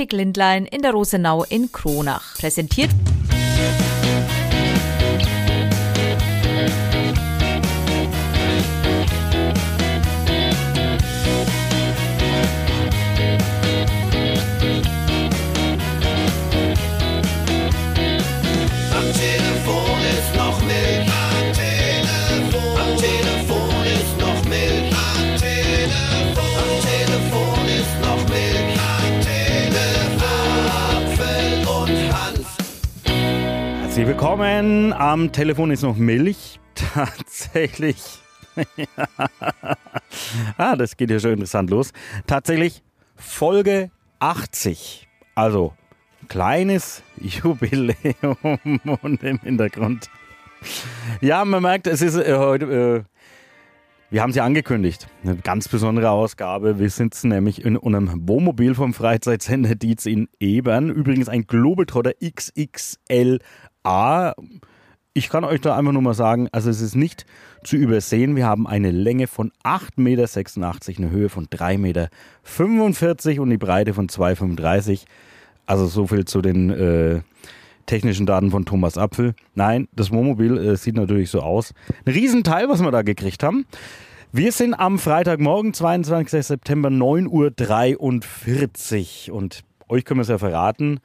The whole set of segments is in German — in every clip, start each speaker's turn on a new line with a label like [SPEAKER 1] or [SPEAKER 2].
[SPEAKER 1] Optik Lindlein in der Rosenau in Kronach. Präsentiert
[SPEAKER 2] Herzlich willkommen. Am Telefon ist noch Milch. Tatsächlich. ah, das geht ja schon interessant los. Tatsächlich Folge 80. Also kleines Jubiläum und im Hintergrund. Ja, man merkt, es ist äh, heute. Äh, wir haben ja angekündigt. Eine ganz besondere Ausgabe. Wir sitzen nämlich in einem Wohnmobil vom Freizeitsender Dietz in Ebern. Übrigens ein Globetrotter XXLA. Ich kann euch da einfach nur mal sagen, also es ist nicht zu übersehen. Wir haben eine Länge von 8,86 Meter, eine Höhe von 3,45 Meter und die Breite von 2,35 Also so viel zu den äh, technischen Daten von Thomas Apfel. Nein, das Wohnmobil äh, sieht natürlich so aus. Ein Riesenteil, was wir da gekriegt haben. Wir sind am Freitagmorgen, 22. September, 9.43 Uhr. Und euch können wir es ja verraten.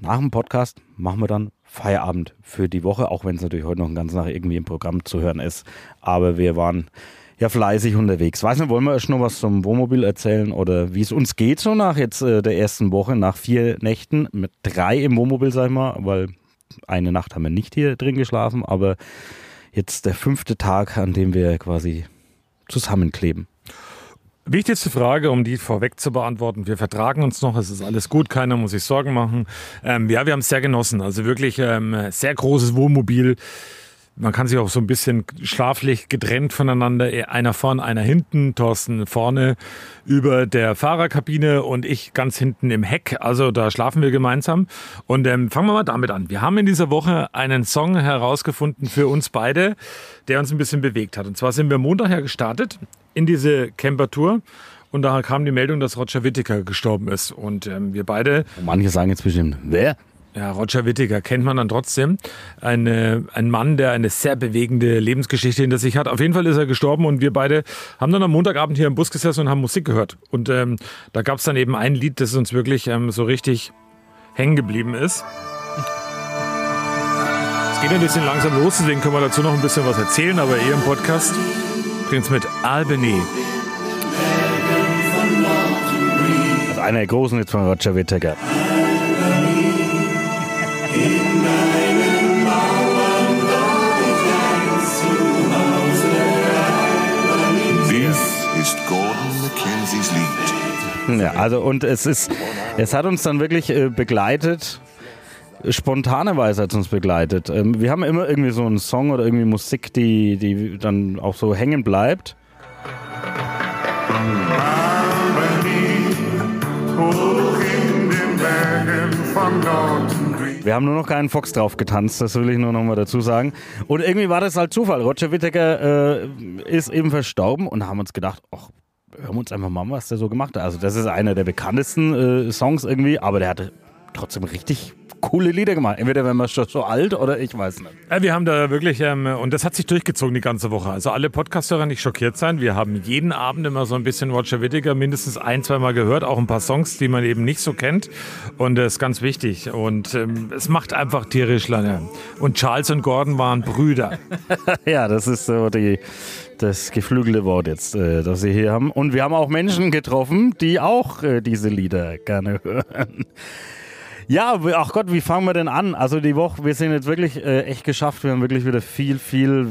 [SPEAKER 2] Nach dem Podcast machen wir dann Feierabend für die Woche, auch wenn es natürlich heute noch ein ganzen Tag irgendwie im Programm zu hören ist. Aber wir waren ja fleißig unterwegs. Weiß nicht, wollen wir erst noch was zum Wohnmobil erzählen oder wie es uns geht so nach jetzt äh, der ersten Woche, nach vier Nächten, mit drei im Wohnmobil, sag ich mal, weil eine Nacht haben wir nicht hier drin geschlafen, aber jetzt der fünfte Tag, an dem wir quasi zusammenkleben.
[SPEAKER 3] Wichtigste Frage, um die vorweg zu beantworten. Wir vertragen uns noch, es ist alles gut, keiner muss sich Sorgen machen. Ähm, ja, wir haben es sehr genossen. Also wirklich ähm, sehr großes Wohnmobil. Man kann sich auch so ein bisschen schlaflich getrennt voneinander, einer vorne, einer hinten, Thorsten vorne über der Fahrerkabine und ich ganz hinten im Heck. Also da schlafen wir gemeinsam. Und ähm, fangen wir mal damit an. Wir haben in dieser Woche einen Song herausgefunden für uns beide, der uns ein bisschen bewegt hat. Und zwar sind wir Montag ja gestartet in diese Camper-Tour. Und da kam die Meldung, dass Roger Whittaker gestorben ist. Und ähm, wir beide
[SPEAKER 2] Manche sagen jetzt bestimmt, wer?
[SPEAKER 3] ja, Roger Whittaker kennt man dann trotzdem. Eine, ein Mann, der eine sehr bewegende Lebensgeschichte hinter sich hat. Auf jeden Fall ist er gestorben und wir beide haben dann am Montagabend hier im Bus gesessen und haben Musik gehört. Und ähm, da gab es dann eben ein Lied, das uns wirklich ähm, so richtig hängen geblieben ist. Es geht ein bisschen langsam los, deswegen können wir dazu noch ein bisschen was erzählen, aber eher im Podcast. Bringt's mit Albany.
[SPEAKER 2] Also einer der großen jetzt von Roger Whittaker.
[SPEAKER 4] Dies ist Gordon Mackenzies Lied.
[SPEAKER 2] Ja, also und es ist, es hat uns dann wirklich äh, begleitet. Spontanerweise hat es uns begleitet. Ähm, wir haben immer irgendwie so einen Song oder irgendwie Musik, die, die dann auch so hängen bleibt. Wir haben nur noch keinen Fox drauf getanzt, das will ich nur noch mal dazu sagen. Und irgendwie war das halt Zufall. Roger Whittaker äh, ist eben verstorben und haben uns gedacht, ach, hören wir uns einfach mal, an, was der so gemacht hat. Also das ist einer der bekanntesten äh, Songs irgendwie, aber der hatte trotzdem richtig coole Lieder gemacht. Entweder wenn man schon so alt oder ich weiß nicht.
[SPEAKER 3] Ja, wir haben da wirklich, ähm, und das hat sich durchgezogen die ganze Woche. Also alle Podcasthörer nicht schockiert sein. Wir haben jeden Abend immer so ein bisschen Roger Whittaker mindestens ein, zweimal gehört. Auch ein paar Songs, die man eben nicht so kennt. Und das ist ganz wichtig. Und ähm, es macht einfach tierisch lange. Und Charles und Gordon waren Brüder.
[SPEAKER 2] Ja, das ist so die, das geflügelte Wort jetzt, äh, das Sie hier haben. Und wir haben auch Menschen getroffen, die auch äh, diese Lieder gerne hören. Ja, ach Gott, wie fangen wir denn an? Also die Woche, wir sind jetzt wirklich äh, echt geschafft. Wir haben wirklich wieder viel, viel.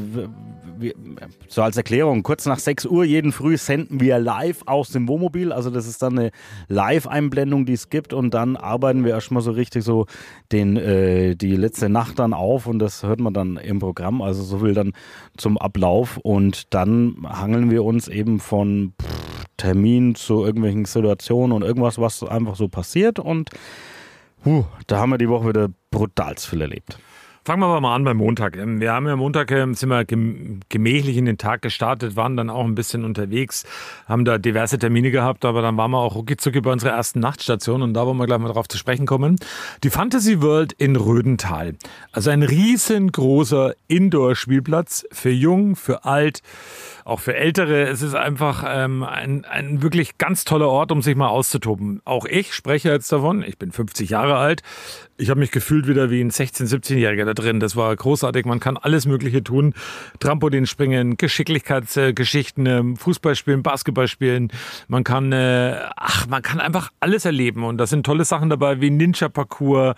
[SPEAKER 2] So als Erklärung, kurz nach 6 Uhr jeden Früh senden wir live aus dem Wohnmobil. Also das ist dann eine Live-Einblendung, die es gibt. Und dann arbeiten wir erstmal so richtig so den, äh, die letzte Nacht dann auf. Und das hört man dann im Programm. Also so viel dann zum Ablauf. Und dann hangeln wir uns eben von pff, Termin zu irgendwelchen Situationen und irgendwas, was einfach so passiert. Und Puh, da haben wir die Woche wieder brutal viel erlebt.
[SPEAKER 3] Fangen wir aber mal an beim Montag. Ähm, Wir haben ja Montag ähm, sind wir gem- gemächlich in den Tag gestartet, waren dann auch ein bisschen unterwegs, haben da diverse Termine gehabt, aber dann waren wir auch ruckizucki bei unserer ersten Nachtstation und da wollen wir gleich mal drauf zu sprechen kommen. Die Fantasy World in Rödental. Also ein riesengroßer Indoor-Spielplatz für jung, für alt, auch für Ältere. Es ist einfach ähm, ein, ein wirklich ganz toller Ort, um sich mal auszutoben. Auch ich spreche jetzt davon. Ich bin 50 Jahre alt. Ich habe mich gefühlt wieder wie ein 16-, 17-Jähriger da drin. Das war großartig. Man kann alles Mögliche tun. Trampolin springen, Geschicklichkeitsgeschichten, ähm, Fußball spielen, Basketball spielen. Man kann, äh, ach, man kann einfach alles erleben. Und da sind tolle Sachen dabei wie Ninja-Parcours,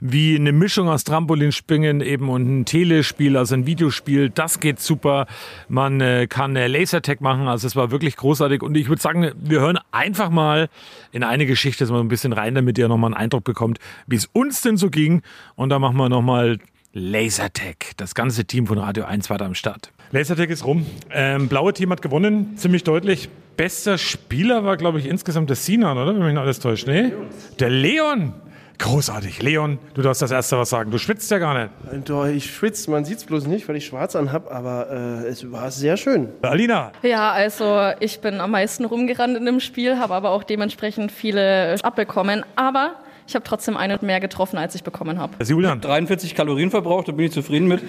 [SPEAKER 3] wie eine Mischung aus Trampolinspringen eben und ein Telespiel, also ein Videospiel. Das geht super. Man äh, kann äh, Lasertag machen. Also es war wirklich großartig. Und ich würde sagen, wir hören einfach mal in eine Geschichte so ein bisschen rein, damit ihr nochmal einen Eindruck bekommt, wie es uns denn so ging. Und da machen wir nochmal Lasertag. Das ganze Team von Radio 1 war da am Start. Lasertag ist rum. Ähm, blaue Team hat gewonnen, ziemlich deutlich. Bester Spieler war, glaube ich, insgesamt der Sinan, oder? Wenn mich nicht alles täuscht. Nee? Der Leon. Großartig. Leon, du darfst das erste was sagen. Du schwitzt ja gar nicht.
[SPEAKER 5] Doch, ich schwitze, man sieht es bloß nicht, weil ich schwarz anhab, aber äh, es war sehr schön.
[SPEAKER 3] Alina.
[SPEAKER 6] Ja, also ich bin am meisten rumgerannt in dem Spiel, habe aber auch dementsprechend viele abbekommen. Aber ich habe trotzdem einen mehr getroffen, als ich bekommen habe.
[SPEAKER 3] Ist Julian.
[SPEAKER 7] 43 Kalorien verbraucht, da bin ich zufrieden mit.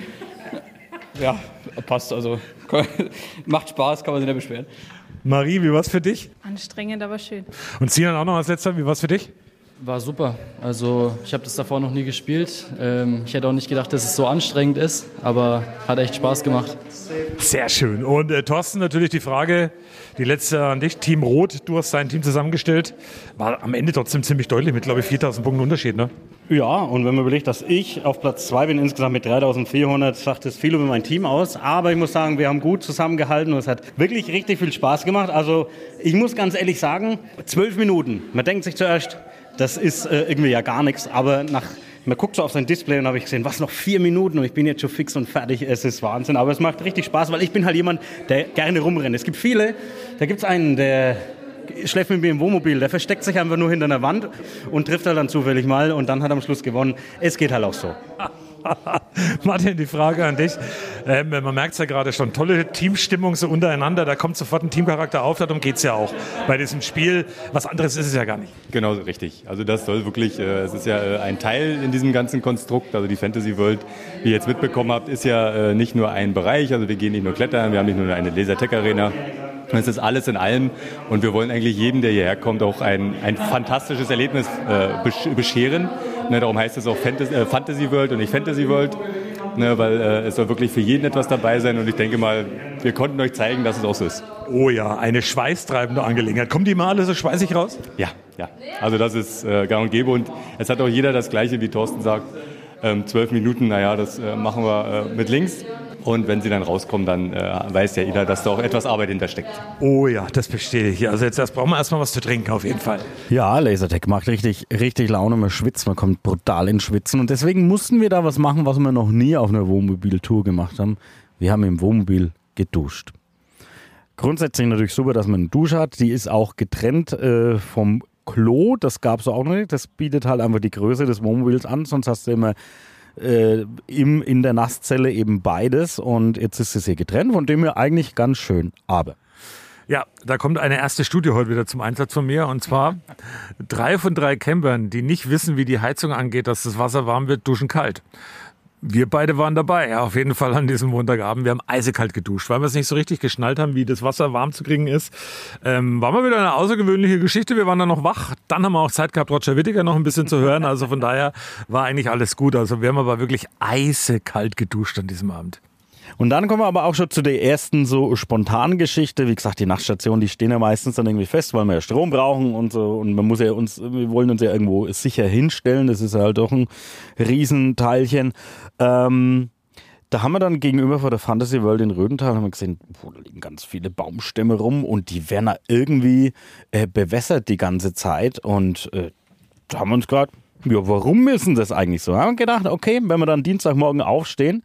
[SPEAKER 7] Ja, passt also. Macht Spaß, kann man sich nicht beschweren.
[SPEAKER 3] Marie, wie war's für dich?
[SPEAKER 8] Anstrengend, aber schön.
[SPEAKER 3] Und Sinan auch noch als letzter, wie war's für dich?
[SPEAKER 9] War super. Also ich habe das davor noch nie gespielt. Ähm, ich hätte auch nicht gedacht, dass es so anstrengend ist, aber hat echt Spaß gemacht.
[SPEAKER 3] Sehr schön. Und äh, Thorsten, natürlich die Frage, die letzte an dich. Team Rot, du hast dein Team zusammengestellt. War am Ende trotzdem ziemlich deutlich mit, glaube ich, 4000 Punkten Unterschied, ne?
[SPEAKER 2] Ja, und wenn man überlegt, dass ich auf Platz 2 bin, insgesamt mit 3400, sagt es viel über mein Team aus. Aber ich muss sagen, wir haben gut zusammengehalten und es hat wirklich richtig viel Spaß gemacht. Also ich muss ganz ehrlich sagen, zwölf Minuten. Man denkt sich zuerst, das ist äh, irgendwie ja gar nichts, aber nach man guckt so auf sein Display und habe ich gesehen, was noch vier Minuten und ich bin jetzt schon fix und fertig. Es ist Wahnsinn, aber es macht richtig Spaß, weil ich bin halt jemand, der gerne rumrennt. Es gibt viele, da gibt es einen, der schläft mit mir im Wohnmobil, der versteckt sich einfach nur hinter einer Wand und trifft halt dann zufällig mal und dann hat er am Schluss gewonnen. Es geht halt auch so.
[SPEAKER 3] Martin, die Frage an dich. Ähm, man merkt es ja gerade schon, tolle Teamstimmung so untereinander, da kommt sofort ein Teamcharakter auf, darum geht es ja auch bei diesem Spiel. Was anderes ist es ja gar nicht.
[SPEAKER 10] Genau, richtig. Also das soll wirklich, äh, es ist ja äh, ein Teil in diesem ganzen Konstrukt, also die Fantasy World, wie ihr jetzt mitbekommen habt, ist ja äh, nicht nur ein Bereich, also wir gehen nicht nur klettern, wir haben nicht nur eine Lasertech-Arena, es ist alles in allem und wir wollen eigentlich jedem, der hierher kommt, auch ein, ein fantastisches Erlebnis äh, besch bescheren. Ne, darum heißt es auch Fantasy, äh, Fantasy World und nicht Fantasy World, ne, weil äh, es soll wirklich für jeden etwas dabei sein und ich denke mal, wir konnten euch zeigen, dass es auch so ist.
[SPEAKER 3] Oh ja, eine schweißtreibende Angelegenheit. Kommen die mal alle so schweißig raus?
[SPEAKER 10] Ja, ja. Also das ist äh, gang und gäbe und es hat auch jeder das Gleiche, wie Thorsten sagt. Ähm, zwölf Minuten, naja, das äh, machen wir äh, mit links. Und wenn sie dann rauskommen, dann äh, weiß ja jeder, dass da auch etwas Arbeit hintersteckt.
[SPEAKER 3] Oh ja, das bestätige Also jetzt erst brauchen wir erstmal was zu trinken, auf jeden Fall.
[SPEAKER 2] Ja, Lasertech macht richtig, richtig Laune. Man schwitzt, man kommt brutal ins Schwitzen. Und deswegen mussten wir da was machen, was wir noch nie auf einer Wohnmobiltour gemacht haben. Wir haben im Wohnmobil geduscht. Grundsätzlich natürlich super, dass man eine Dusche hat. Die ist auch getrennt äh, vom Klo. Das gab es auch noch nicht. Das bietet halt einfach die Größe des Wohnmobils an. Sonst hast du immer äh, im, in der Nasszelle eben beides. Und jetzt ist es hier getrennt, von dem her eigentlich ganz schön. Aber
[SPEAKER 3] Ja, da kommt eine erste Studie heute wieder zum Einsatz von mir. Und zwar drei von drei Campern, die nicht wissen, wie die Heizung angeht, dass das Wasser warm wird, duschen kalt. Wir beide waren dabei, ja, auf jeden Fall an diesem Montagabend. Wir haben eisekalt geduscht, weil wir es nicht so richtig geschnallt haben, wie das Wasser warm zu kriegen ist. Ähm, war mal wieder eine außergewöhnliche Geschichte. Wir waren dann noch wach. Dann haben wir auch Zeit gehabt, Roger Whittaker noch ein bisschen zu hören. Also von daher war eigentlich alles gut. Also wir haben aber wirklich eisekalt geduscht an diesem Abend.
[SPEAKER 2] Und dann kommen wir aber auch schon zu der ersten so spontanen Geschichte. Wie gesagt, die Nachtstationen, die stehen ja meistens dann irgendwie fest, weil wir ja Strom brauchen und so. Und man muss ja uns, wir wollen uns ja irgendwo sicher hinstellen. Das ist halt doch ein Riesenteilchen. Ähm, da haben wir dann gegenüber vor der Fantasy World in Rödental haben wir gesehen, boah, da liegen ganz viele Baumstämme rum und die werden da irgendwie äh, bewässert die ganze Zeit. Und äh, da haben wir uns gerade, ja, warum denn das eigentlich so? Haben wir gedacht, okay, wenn wir dann Dienstagmorgen aufstehen,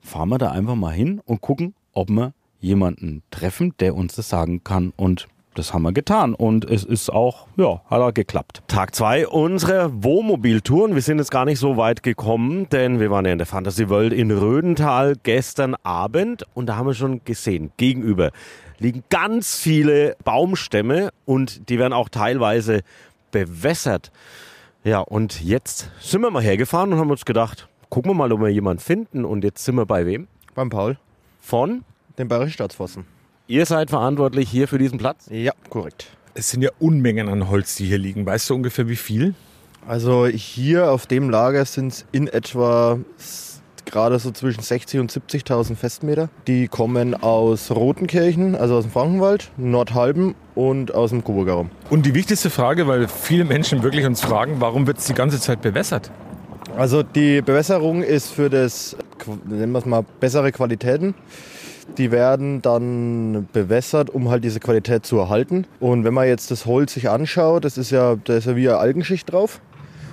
[SPEAKER 2] fahren wir da einfach mal hin und gucken, ob wir jemanden treffen, der uns das sagen kann. Und das haben wir getan und es ist auch, ja, hat auch geklappt.
[SPEAKER 8] Tag zwei unserer Wohnmobiltouren. Wir sind jetzt gar nicht so weit gekommen, denn wir waren ja in der Fantasy World in Rödental gestern Abend und da haben wir schon gesehen, gegenüber liegen ganz viele Baumstämme und die werden auch teilweise bewässert. Ja, und jetzt sind wir mal hergefahren und haben uns gedacht, gucken wir mal, ob wir jemanden finden. Und jetzt sind wir bei wem?
[SPEAKER 11] Beim Paul.
[SPEAKER 8] Von?
[SPEAKER 11] Dem Bayerischen Staatsforsten.
[SPEAKER 8] Ihr seid verantwortlich hier für diesen Platz?
[SPEAKER 11] Ja, korrekt.
[SPEAKER 3] Es sind ja Unmengen an Holz, die hier liegen. Weißt du ungefähr wie viel?
[SPEAKER 11] Also hier auf dem Lager sind es in etwa gerade so zwischen 60 und 70.000 Festmeter. Die kommen aus Rotenkirchen, also aus dem Frankenwald, Nordhalben und aus dem Coburger Raum.
[SPEAKER 3] Und die wichtigste Frage, weil viele Menschen wirklich uns fragen, warum wird es die ganze Zeit bewässert?
[SPEAKER 11] Also die Bewässerung ist für das, nennen wir es mal, bessere Qualitäten. Die werden dann bewässert, um halt diese Qualität zu erhalten. Und wenn man jetzt das Holz sich anschaut, das ist ja, da ist ja wie eine Algenschicht drauf.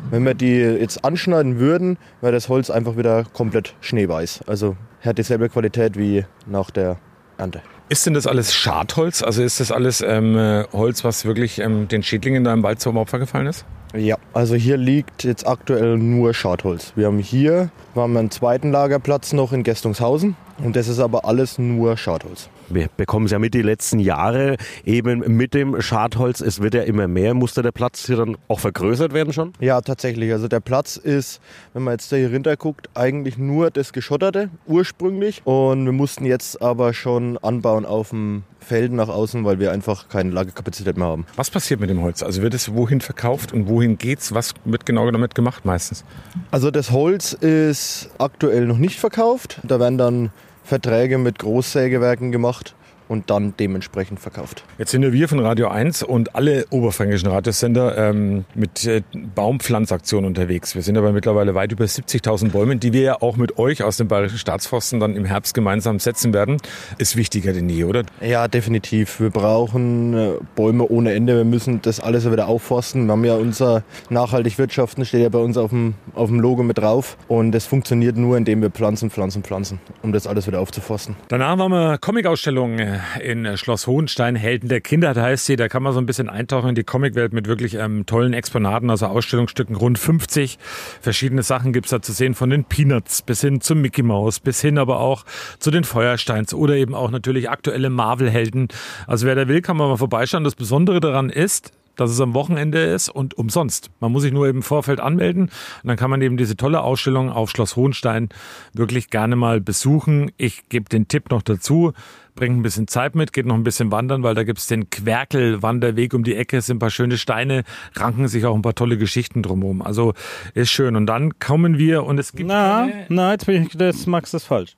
[SPEAKER 11] Wenn wir die jetzt anschneiden würden, wäre das Holz einfach wieder komplett schneeweiß. Also hat dieselbe Qualität wie nach der Ernte.
[SPEAKER 3] Ist denn das alles Schadholz? Also ist das alles ähm, äh, Holz, was wirklich ähm, den Schädlingen da im Wald zum Opfer gefallen ist?
[SPEAKER 11] Ja, also hier liegt jetzt aktuell nur Schadholz. Wir haben hier wir haben einen zweiten Lagerplatz noch in Gestungshausen und das ist aber alles nur Schadholz.
[SPEAKER 8] Wir bekommen es ja mit die letzten Jahre eben mit dem Schadholz. Es wird ja immer mehr. Musste der Platz hier dann auch vergrößert werden schon?
[SPEAKER 11] Ja, tatsächlich. Also der Platz ist, wenn man jetzt da hier runter guckt, eigentlich nur das Geschotterte ursprünglich. Und wir mussten jetzt aber schon anbauen auf dem Feld nach außen, weil wir einfach keine Lagerkapazität mehr haben.
[SPEAKER 3] Was passiert mit dem Holz? Also wird es wohin verkauft und wohin geht's? Was wird genau damit gemacht meistens?
[SPEAKER 11] Also das Holz ist aktuell noch nicht verkauft. Da werden dann Verträge mit Großsägewerken gemacht und dann dementsprechend verkauft.
[SPEAKER 3] Jetzt sind ja wir von Radio 1 und alle oberfränkischen Radiosender ähm, mit äh, Baumpflanzaktionen unterwegs. Wir sind aber mittlerweile weit über 70.000 Bäumen, die wir ja auch mit euch aus dem Bayerischen Staatsforsten dann im Herbst gemeinsam setzen werden. Ist wichtiger denn je, oder?
[SPEAKER 11] Ja, definitiv. Wir brauchen äh, Bäume ohne Ende. Wir müssen das alles wieder aufforsten. Wir haben ja unser nachhaltig wirtschaften, steht ja bei uns auf dem, auf dem Logo mit drauf. Und das funktioniert nur, indem wir pflanzen, pflanzen, pflanzen, um das alles wieder aufzuforsten.
[SPEAKER 3] Danach waren wir Comic-Ausstellung äh, in äh, Schloss Hohenstein, Helden der Kindheit heißt sie. Da kann man so ein bisschen eintauchen in die Comicwelt mit wirklich ähm, tollen Exponaten, also Ausstellungsstücken, rund 50. Verschiedene Sachen gibt's da zu sehen, von den Peanuts bis hin zum Mickey Mouse, bis hin aber auch zu den Feuersteins oder eben auch natürlich aktuelle Marvel-Helden. Also wer da will, kann man mal vorbeischauen. Das Besondere daran ist, dass es am Wochenende ist und umsonst. Man muss sich nur im Vorfeld anmelden und dann kann man eben diese tolle Ausstellung auf Schloss Hohenstein wirklich gerne mal besuchen. Ich gebe den Tipp noch dazu, bringt ein bisschen Zeit mit, geht noch ein bisschen wandern, weil da gibt's den Querkel-Wanderweg um die Ecke, es sind ein paar schöne Steine, ranken sich auch ein paar tolle Geschichten drumherum. Also ist schön. Und dann kommen wir und es gibt...
[SPEAKER 2] Na, na, jetzt bin ich, das Max das falsch.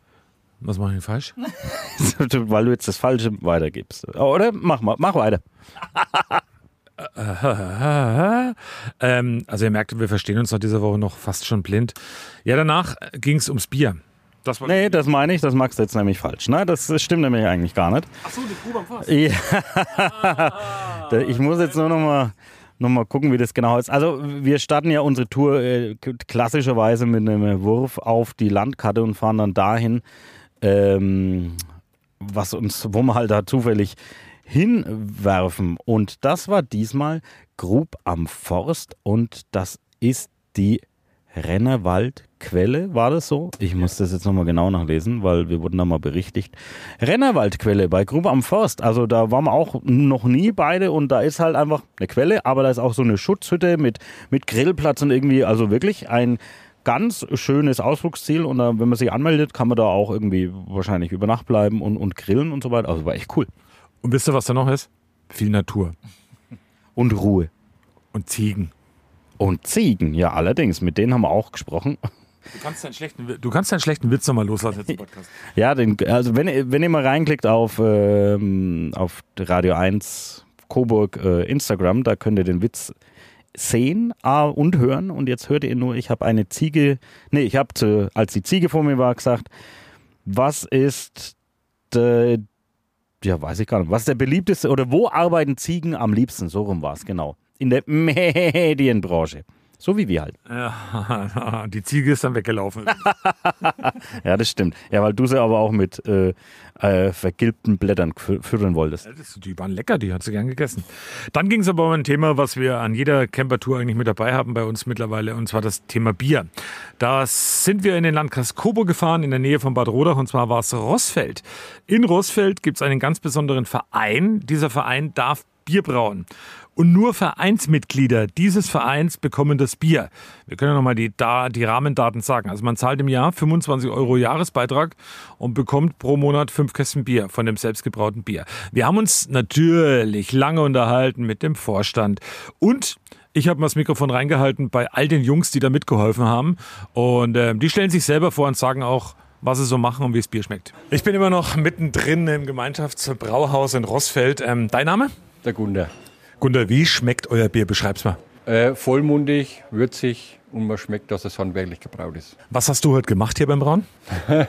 [SPEAKER 3] Was mache ich falsch?
[SPEAKER 2] Weil du jetzt das Falsche weitergibst. Oder? Mach mal, mach weiter.
[SPEAKER 3] ähm, also ihr merkt, wir verstehen uns nach dieser Woche noch fast schon blind. Ja, danach ging es ums Bier. Das
[SPEAKER 2] Nee, das meine ich, das magst du jetzt nämlich falsch. Ne? Das stimmt nämlich eigentlich gar nicht.
[SPEAKER 3] Achso, die Grube am Fass.
[SPEAKER 2] Ja. Ich muss jetzt nur noch mal, noch mal gucken, wie das genau ist. Also wir starten ja unsere Tour äh, klassischerweise mit einem Wurf auf die Landkarte und fahren dann dahin, ähm, was uns, wo wir halt da zufällig hinwerfen. Und das war diesmal Grub am Forst und das ist die Rennerwaldquelle, war das so? Ich muss das jetzt nochmal genau nachlesen, weil wir wurden da mal berichtigt. Rennerwaldquelle bei Grube am Forst, also da waren wir auch noch nie beide und da ist halt einfach eine Quelle, aber da ist auch so eine Schutzhütte mit, mit Grillplatz und irgendwie, also wirklich ein ganz schönes Ausflugsziel und da, wenn man sich anmeldet, kann man da auch irgendwie wahrscheinlich über Nacht bleiben und, und grillen und so weiter. Also war echt cool.
[SPEAKER 3] Und wisst ihr, was da noch ist? Viel Natur.
[SPEAKER 2] Und Ruhe.
[SPEAKER 3] Und Ziegen.
[SPEAKER 2] Und Ziegen, ja allerdings, mit denen haben wir auch gesprochen.
[SPEAKER 3] Du kannst deinen schlechten, du kannst deinen schlechten Witz nochmal loslassen jetzt im Podcast.
[SPEAKER 2] Ja, den, also wenn, ihr- wenn ihr mal reinklickt auf, ähm, auf Radio 1 Coburg äh, Instagram, da könnt ihr den Witz sehen äh, und hören. Und jetzt hört ihr nur, ich habe eine Ziege, nee, ich habe, als die Ziege vor mir war, gesagt, was ist, der, ja, weiß ich gar nicht, was ist der beliebteste oder wo arbeiten Ziegen am liebsten? So rum war es, genau. In der Medienbranche. So wie wir halt.
[SPEAKER 3] Ja, die Ziege ist dann weggelaufen.
[SPEAKER 2] Ja, das stimmt. Ja, weil du sie aber auch mit äh, äh, vergilbten Blättern fü- füttern wolltest.
[SPEAKER 3] Ja, das- Die waren lecker, die hat sie gern gegessen. Dann ging es aber um ein Thema, was wir an jeder Campertour eigentlich mit dabei haben bei uns mittlerweile, und zwar das Thema Bier. Da sind wir in den Landkreis Coburg gefahren, in der Nähe von Bad Rodach, und zwar war es Rossfeld. In Rossfeld gibt es einen ganz besonderen Verein. Dieser Verein darf Bier brauen. Und nur Vereinsmitglieder dieses Vereins bekommen das Bier. Wir können ja nochmal die, da, die Rahmendaten sagen. Also man zahlt im Jahr 25 Euro Jahresbeitrag und bekommt pro Monat fünf Kästen Bier von dem selbstgebrauten Bier. Wir haben uns natürlich lange unterhalten mit dem Vorstand und ich habe mal das Mikrofon reingehalten bei all den Jungs, die da mitgeholfen haben. Und äh, die stellen sich selber vor und sagen auch, was sie so machen und wie das Bier schmeckt. Ich bin immer noch mittendrin im Gemeinschaftsbrauhaus in Rossfeld. Ähm, dein Name?
[SPEAKER 12] Der Gunter.
[SPEAKER 3] Gunter, wie schmeckt euer Bier? Beschreib's mal.
[SPEAKER 12] Äh, vollmundig, würzig und man schmeckt, dass es handwerklich gebraut ist.
[SPEAKER 3] Was hast du heute gemacht hier beim Brauen?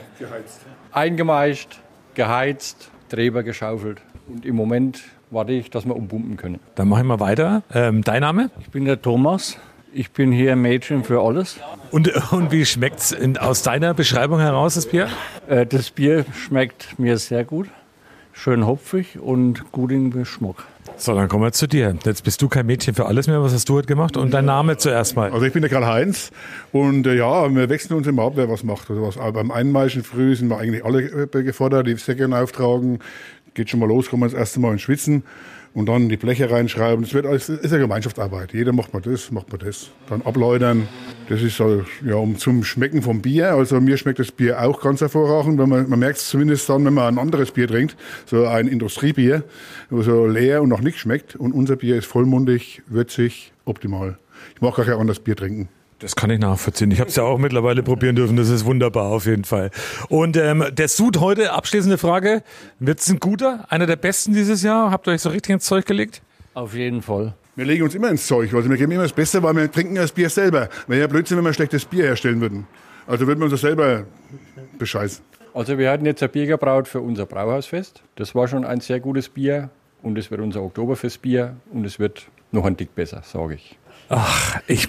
[SPEAKER 12] Eingemeischt, geheizt, Treber geschaufelt und im Moment warte ich, dass wir umpumpen können.
[SPEAKER 3] Dann machen wir weiter. Ähm, dein Name?
[SPEAKER 13] Ich bin der Thomas. Ich bin hier Mädchen für alles.
[SPEAKER 3] Und, und wie schmeckt's in, aus deiner Beschreibung heraus, das Bier?
[SPEAKER 13] Äh, Das Bier schmeckt mir sehr gut. Schön hopfig und gut im Geschmack.
[SPEAKER 3] So, dann kommen wir zu dir. Jetzt bist du kein Mädchen für alles mehr. Was hast du heute gemacht? Und dein Name zuerst mal.
[SPEAKER 14] Also ich bin der Karl-Heinz und äh, ja, wir wechseln uns immer ab, wer was macht. Also was, aber beim Einmeischen früh sind wir eigentlich alle äh, gefordert, die Säcke auftragen, geht schon mal los, kommen wir das erste Mal ins Schwitzen und dann die Bleche reinschreiben. Das ist ja Gemeinschaftsarbeit. Jeder macht mal das, macht mal das. Dann abläutern. Das ist so, ja, um zum Schmecken vom Bier. Also mir schmeckt das Bier auch ganz hervorragend, weil man, man merkt es zumindest dann, wenn man ein anderes Bier trinkt, so ein Industriebier, wo so leer und noch nicht schmeckt. Und unser Bier ist vollmundig, würzig, optimal. Ich mag gar kein anderes Bier trinken.
[SPEAKER 3] Das kann ich nachvollziehen. Ich habe es ja auch mittlerweile probieren dürfen. Das ist wunderbar auf jeden Fall. Und ähm, der Sud heute, abschließende Frage. Wird es ein guter? Einer der besten dieses Jahr? Habt ihr euch so richtig ins Zeug gelegt?
[SPEAKER 13] Auf jeden Fall.
[SPEAKER 14] Wir legen uns immer ins Zeug. Also wir geben immer das Beste, weil wir trinken das Bier selber. Wäre ja Blödsinn, wenn wir schlechtes Bier herstellen würden. Also würden wir uns das selber bescheißen.
[SPEAKER 12] Also wir hatten jetzt ein Bier gebraut für unser Brauhausfest. Das war schon ein sehr gutes Bier und es wird unser Oktoberfestbier und es wird noch ein Dick besser, sage ich.
[SPEAKER 3] Ach, ich,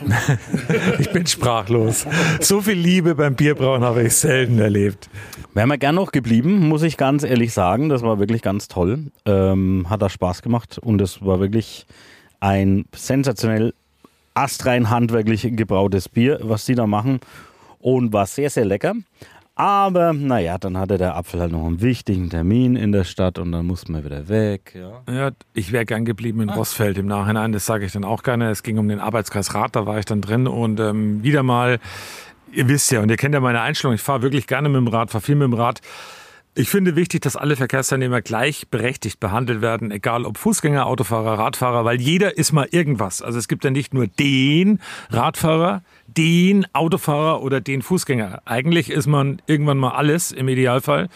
[SPEAKER 3] ich bin sprachlos. So viel Liebe beim Bierbrauen habe ich selten erlebt.
[SPEAKER 2] Wären wir gern noch geblieben, muss ich ganz ehrlich sagen. Das war wirklich ganz toll. Ähm, hat da Spaß gemacht und es war wirklich ein sensationell astrein handwerklich gebrautes Bier, was die da machen und war sehr, sehr lecker. Aber naja, dann hatte der Apfel halt noch einen wichtigen Termin in der Stadt und dann mussten wir wieder weg. Ja.
[SPEAKER 3] Ja, ich wäre gern geblieben in Rossfeld im Nachhinein. Das sage ich dann auch gerne. Es ging um den Arbeitskreis Rat, da war ich dann drin und ähm, wieder mal, ihr wisst ja und ihr kennt ja meine Einstellung, ich fahre wirklich gerne mit dem Rad, fahre viel mit dem Rad. Ich finde wichtig, dass alle Verkehrsteilnehmer gleichberechtigt behandelt werden, egal ob Fußgänger, Autofahrer, Radfahrer, weil jeder ist mal irgendwas. Also es gibt ja nicht nur den Radfahrer, den Autofahrer oder den Fußgänger. Eigentlich ist man irgendwann mal alles im Idealfall.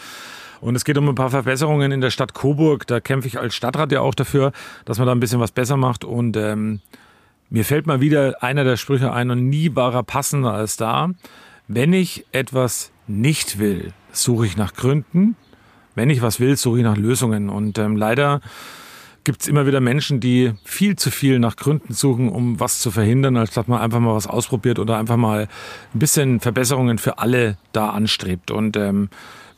[SPEAKER 3] Und es geht um ein paar Verbesserungen in der Stadt Coburg. Da kämpfe ich als Stadtrat ja auch dafür, dass man da ein bisschen was besser macht. Und ähm, mir fällt mal wieder einer der Sprüche ein und nie war er passender als da. Wenn ich etwas nicht will, suche ich nach Gründen. Wenn ich was will, suche ich nach Lösungen. Und ähm, leider gibt es immer wieder Menschen, die viel zu viel nach Gründen suchen, um was zu verhindern, anstatt man einfach mal was ausprobiert oder einfach mal ein bisschen Verbesserungen für alle da anstrebt. Und ähm,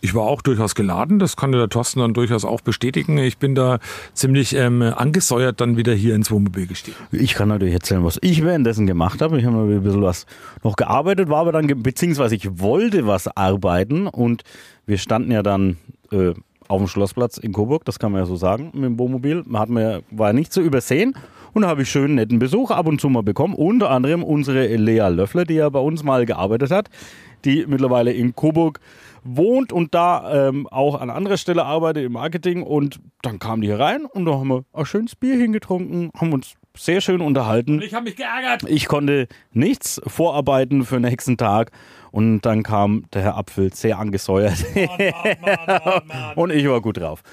[SPEAKER 3] ich war auch durchaus geladen, das konnte der Thorsten dann durchaus auch bestätigen. Ich bin da ziemlich ähm, angesäuert dann wieder hier ins Wohnmobil gestiegen.
[SPEAKER 2] Ich kann natürlich erzählen, was ich währenddessen gemacht habe. Ich habe ein bisschen was noch gearbeitet, war aber dann, beziehungsweise ich wollte was arbeiten und wir standen ja dann äh, auf dem Schlossplatz in Coburg, das kann man ja so sagen, mit dem Wohnmobil. Man hat mir, war nicht zu übersehen und da habe ich schön netten Besuch ab und zu mal bekommen. Unter anderem unsere Lea Löffler, die ja bei uns mal gearbeitet hat, die mittlerweile in Coburg wohnt und da ähm, auch an anderer Stelle arbeitet im Marketing. Und dann kam die hier rein und da haben wir ein schönes Bier hingetrunken, haben uns sehr schön unterhalten.
[SPEAKER 3] Ich habe mich geärgert.
[SPEAKER 2] Ich konnte nichts vorarbeiten für den nächsten Tag und dann kam der Herr Apfel sehr angesäuert und ich war gut drauf.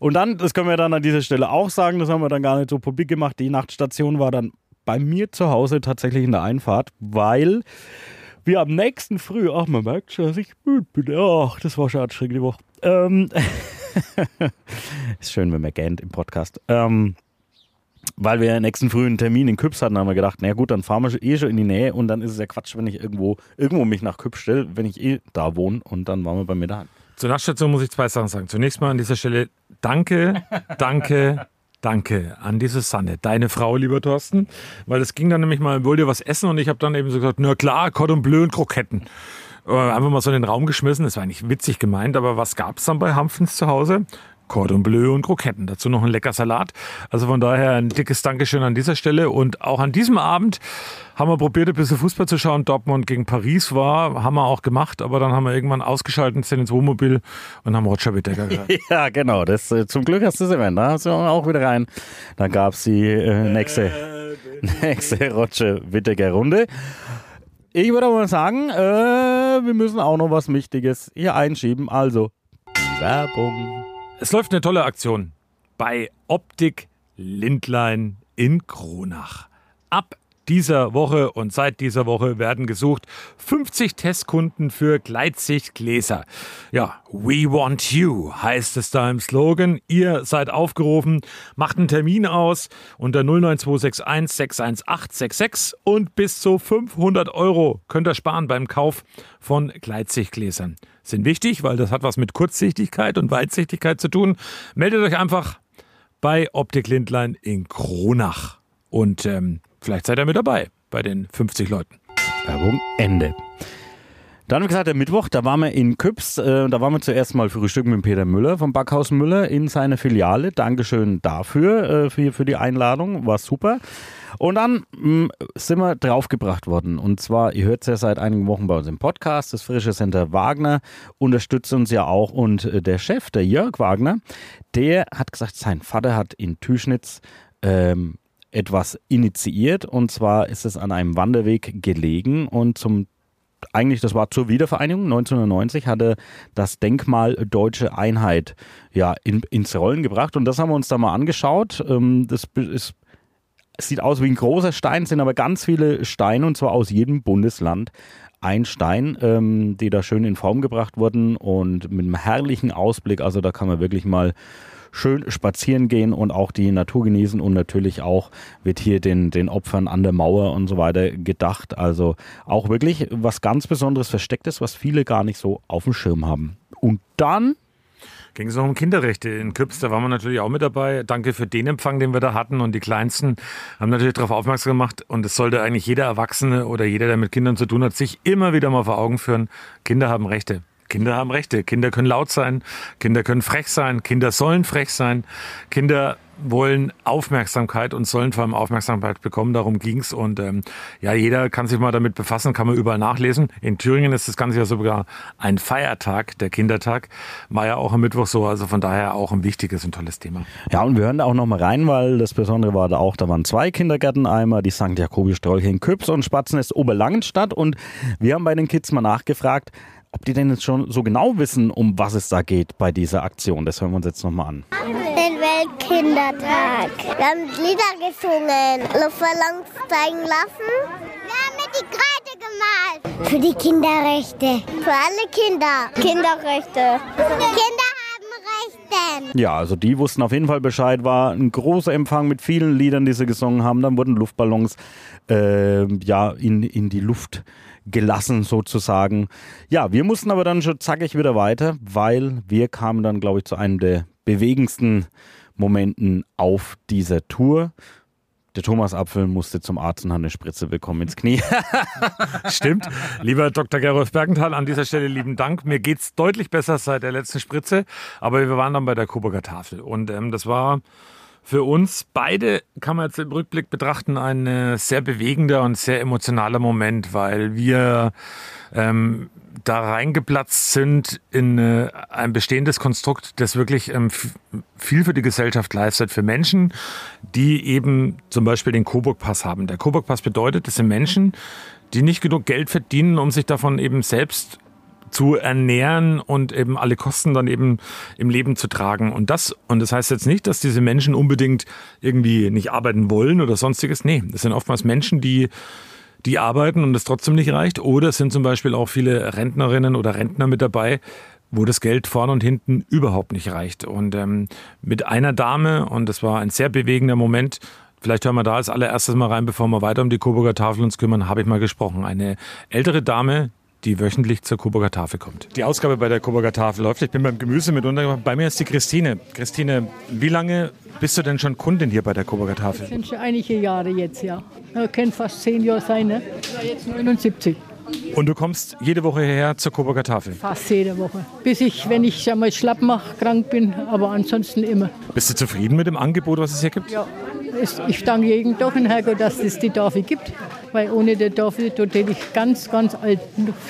[SPEAKER 2] Und dann, das können wir dann an dieser Stelle auch sagen, das haben wir dann gar nicht so publik gemacht, die Nachtstation war dann bei mir zu Hause tatsächlich in der Einfahrt, weil wir am nächsten Früh, ach man merkt schon, dass ich müde bin, ach, das war schon eine anstrengende Woche. Ähm, ist schön, wenn man gähnt im Podcast. Ähm, weil wir nächsten frühen Termin in Küps hatten, haben wir gedacht, na gut, dann fahren wir eh schon in die Nähe und dann ist es ja Quatsch, wenn ich irgendwo, irgendwo mich nach Küps stelle, wenn ich eh da wohne und dann waren wir bei mir daheim.
[SPEAKER 3] Zur Nachtstation muss ich zwei Sachen sagen. Zunächst mal an dieser Stelle danke, danke, danke an die Susanne, deine Frau, lieber Thorsten, weil es ging dann nämlich mal, wollt ihr was essen? Und ich habe dann eben so gesagt, na klar, Cordon Bleu und Kroketten. Äh, Einfach mal so in den Raum geschmissen, das war eigentlich witzig gemeint, aber was gab es dann bei Hampfens zu Hause? Cordon Bleu und Kroketten. Dazu noch ein lecker Salat. Also von daher ein dickes Dankeschön an dieser Stelle. Und auch an diesem Abend haben wir probiert, ein bisschen Fußball zu schauen. Dortmund gegen Paris war, haben wir auch gemacht, aber dann haben wir irgendwann ausgeschaltet, sind ins Wohnmobil und haben Roger Whittaker gehört.
[SPEAKER 2] ja, genau. Das, äh, zum Glück hast du es erwähnt. Da hast du auch wieder rein. Da gab es die äh, nächste, nächste Roger Whittaker Runde. Ich würde aber mal sagen, äh, wir müssen auch noch was Wichtiges hier einschieben. Also, Werbung.
[SPEAKER 3] Es läuft eine tolle Aktion bei Optik Lindlein in Kronach. Ab dieser Woche und seit dieser Woche werden gesucht 50 Testkunden für Gleitsichtgläser. Ja, we want you heißt es da im Slogan. Ihr seid aufgerufen, macht einen Termin aus unter 09261 61866 und bis zu 500 Euro könnt ihr sparen beim Kauf von Gleitsichtgläsern. Sind wichtig, weil das hat was mit Kurzsichtigkeit und Weitsichtigkeit zu tun. Meldet euch einfach bei Optik Lindlein in Kronach. Und ähm, vielleicht seid ihr mit dabei bei den 50 Leuten.
[SPEAKER 2] Werbung Ende. Dann haben wir gesagt, der Mittwoch, da waren wir in Küps, äh, da waren wir zuerst mal frühstücken mit Peter Müller vom Backhaus Müller in seine Filiale. Dankeschön dafür, äh, für, für die Einladung, war super. Und dann mh, sind wir draufgebracht worden. Und zwar, ihr hört es ja seit einigen Wochen bei uns im Podcast, das Frische Center Wagner unterstützt uns ja auch. Und äh, der Chef, der Jörg Wagner, der hat gesagt, sein Vater hat in Tüschnitz ähm, etwas initiiert. Und zwar ist es an einem Wanderweg gelegen und zum eigentlich, das war zur Wiedervereinigung 1990, hatte das Denkmal Deutsche Einheit ja in, ins Rollen gebracht und das haben wir uns da mal angeschaut. Ähm, das ist, sieht aus wie ein großer Stein, sind aber ganz viele Steine und zwar aus jedem Bundesland ein Stein, ähm, die da schön in Form gebracht wurden und mit einem herrlichen Ausblick. Also da kann man wirklich mal schön spazieren gehen und auch die Natur genießen und natürlich auch wird hier den, den Opfern an der Mauer und so weiter gedacht. Also auch wirklich was ganz Besonderes Verstecktes, was viele gar nicht so auf dem Schirm haben. Und dann
[SPEAKER 3] ging es noch um Kinderrechte in Küps. Da waren wir natürlich auch mit dabei. Danke für den Empfang, den wir da hatten. Und die Kleinsten haben natürlich darauf aufmerksam gemacht. Und es sollte eigentlich jeder Erwachsene oder jeder, der mit Kindern zu tun hat, sich immer wieder mal vor Augen führen. Kinder haben Rechte. Kinder haben Rechte. Kinder können laut sein. Kinder können frech sein. Kinder sollen frech sein. Kinder wollen Aufmerksamkeit und sollen vor allem Aufmerksamkeit bekommen. Darum ging's Und ähm, ja, jeder kann sich mal damit befassen, kann man überall nachlesen. In Thüringen ist das Ganze ja sogar ein Feiertag, der Kindertag. War ja auch am Mittwoch so. Also von daher auch ein wichtiges und tolles Thema.
[SPEAKER 2] Ja, und wir hören da auch noch mal rein, weil das Besondere war da auch, da waren zwei Kindergärten, einmal die St. Jakobi Strolche in Küps und Spatzennest Oberlangenstadt. Und wir haben bei den Kids mal nachgefragt, ob die denn jetzt schon so genau wissen, um was es da geht bei dieser Aktion. Das hören wir uns jetzt nochmal an.
[SPEAKER 15] Den Weltkindertag. Wir haben Lieder gesungen, Luftballons zeigen lassen. Wir haben mit die Kreide gemalt. Für die Kinderrechte. Für alle Kinder. Kinderrechte. Kinder haben Rechte.
[SPEAKER 2] Ja, also die wussten auf jeden Fall Bescheid. War ein großer Empfang mit vielen Liedern, die sie gesungen haben. Dann wurden Luftballons äh, ja, in, in die Luft gelassen sozusagen. Ja, wir mussten aber dann schon zackig wieder weiter, weil wir kamen dann, glaube ich, zu einem der bewegendsten Momenten auf dieser Tour. Der Thomas Apfel musste zum Arzt und hat eine Spritze bekommen ins Knie.
[SPEAKER 3] Stimmt. Lieber Dr. Gerolf Bergenthal, an dieser Stelle lieben Dank. Mir geht's deutlich besser seit der letzten Spritze, aber wir waren dann bei der Coburger Tafel und ähm, das war für uns beide, kann man jetzt im Rückblick betrachten, ein äh, sehr bewegender und sehr emotionaler Moment, weil wir ähm, da reingeplatzt sind in äh, ein bestehendes Konstrukt, das wirklich ähm, viel für die Gesellschaft leistet, für Menschen, die eben zum Beispiel den Coburg-Pass haben. Der Coburg-Pass bedeutet, das sind Menschen, die nicht genug Geld verdienen, um sich davon eben selbst zu ernähren und eben alle Kosten dann eben im Leben zu tragen. Und das, und das heißt jetzt nicht, dass diese Menschen unbedingt irgendwie nicht arbeiten wollen oder sonstiges. Nee, das sind oftmals Menschen, die die arbeiten und es trotzdem nicht reicht. Oder es sind zum Beispiel auch viele Rentnerinnen oder Rentner mit dabei, wo das Geld vorne und hinten überhaupt nicht reicht. Und ähm, mit einer Dame, und das war ein sehr bewegender Moment, Vielleicht hören wir da als allererstes mal rein, bevor wir weiter um die Coburger Tafel uns kümmern, habe ich mal gesprochen. Eine ältere Dame, die wöchentlich zur Coburger Tafel kommt. Die Ausgabe bei der Coburger Tafel läuft. Ich bin beim Gemüse mit untergebracht. Bei mir ist die Christine. Christine, wie lange bist du denn schon Kundin hier bei der Coburger Tafel?
[SPEAKER 16] Das sind schon einige Jahre jetzt, ja. ja kann fast zehn Jahre sein, ne? Ich war jetzt 79.
[SPEAKER 3] Und du kommst jede Woche hierher zur Coburger Tafel?
[SPEAKER 16] Fast jede Woche. Bis ich, wenn ich einmal schlapp mache, krank bin, aber ansonsten immer.
[SPEAKER 3] Bist du zufrieden mit dem Angebot, was es hier gibt?
[SPEAKER 16] Ja. Ich danke jedem doch in Herrgott, dass es die Tafel gibt. Weil ohne die Tafel tät ich ganz, ganz alt,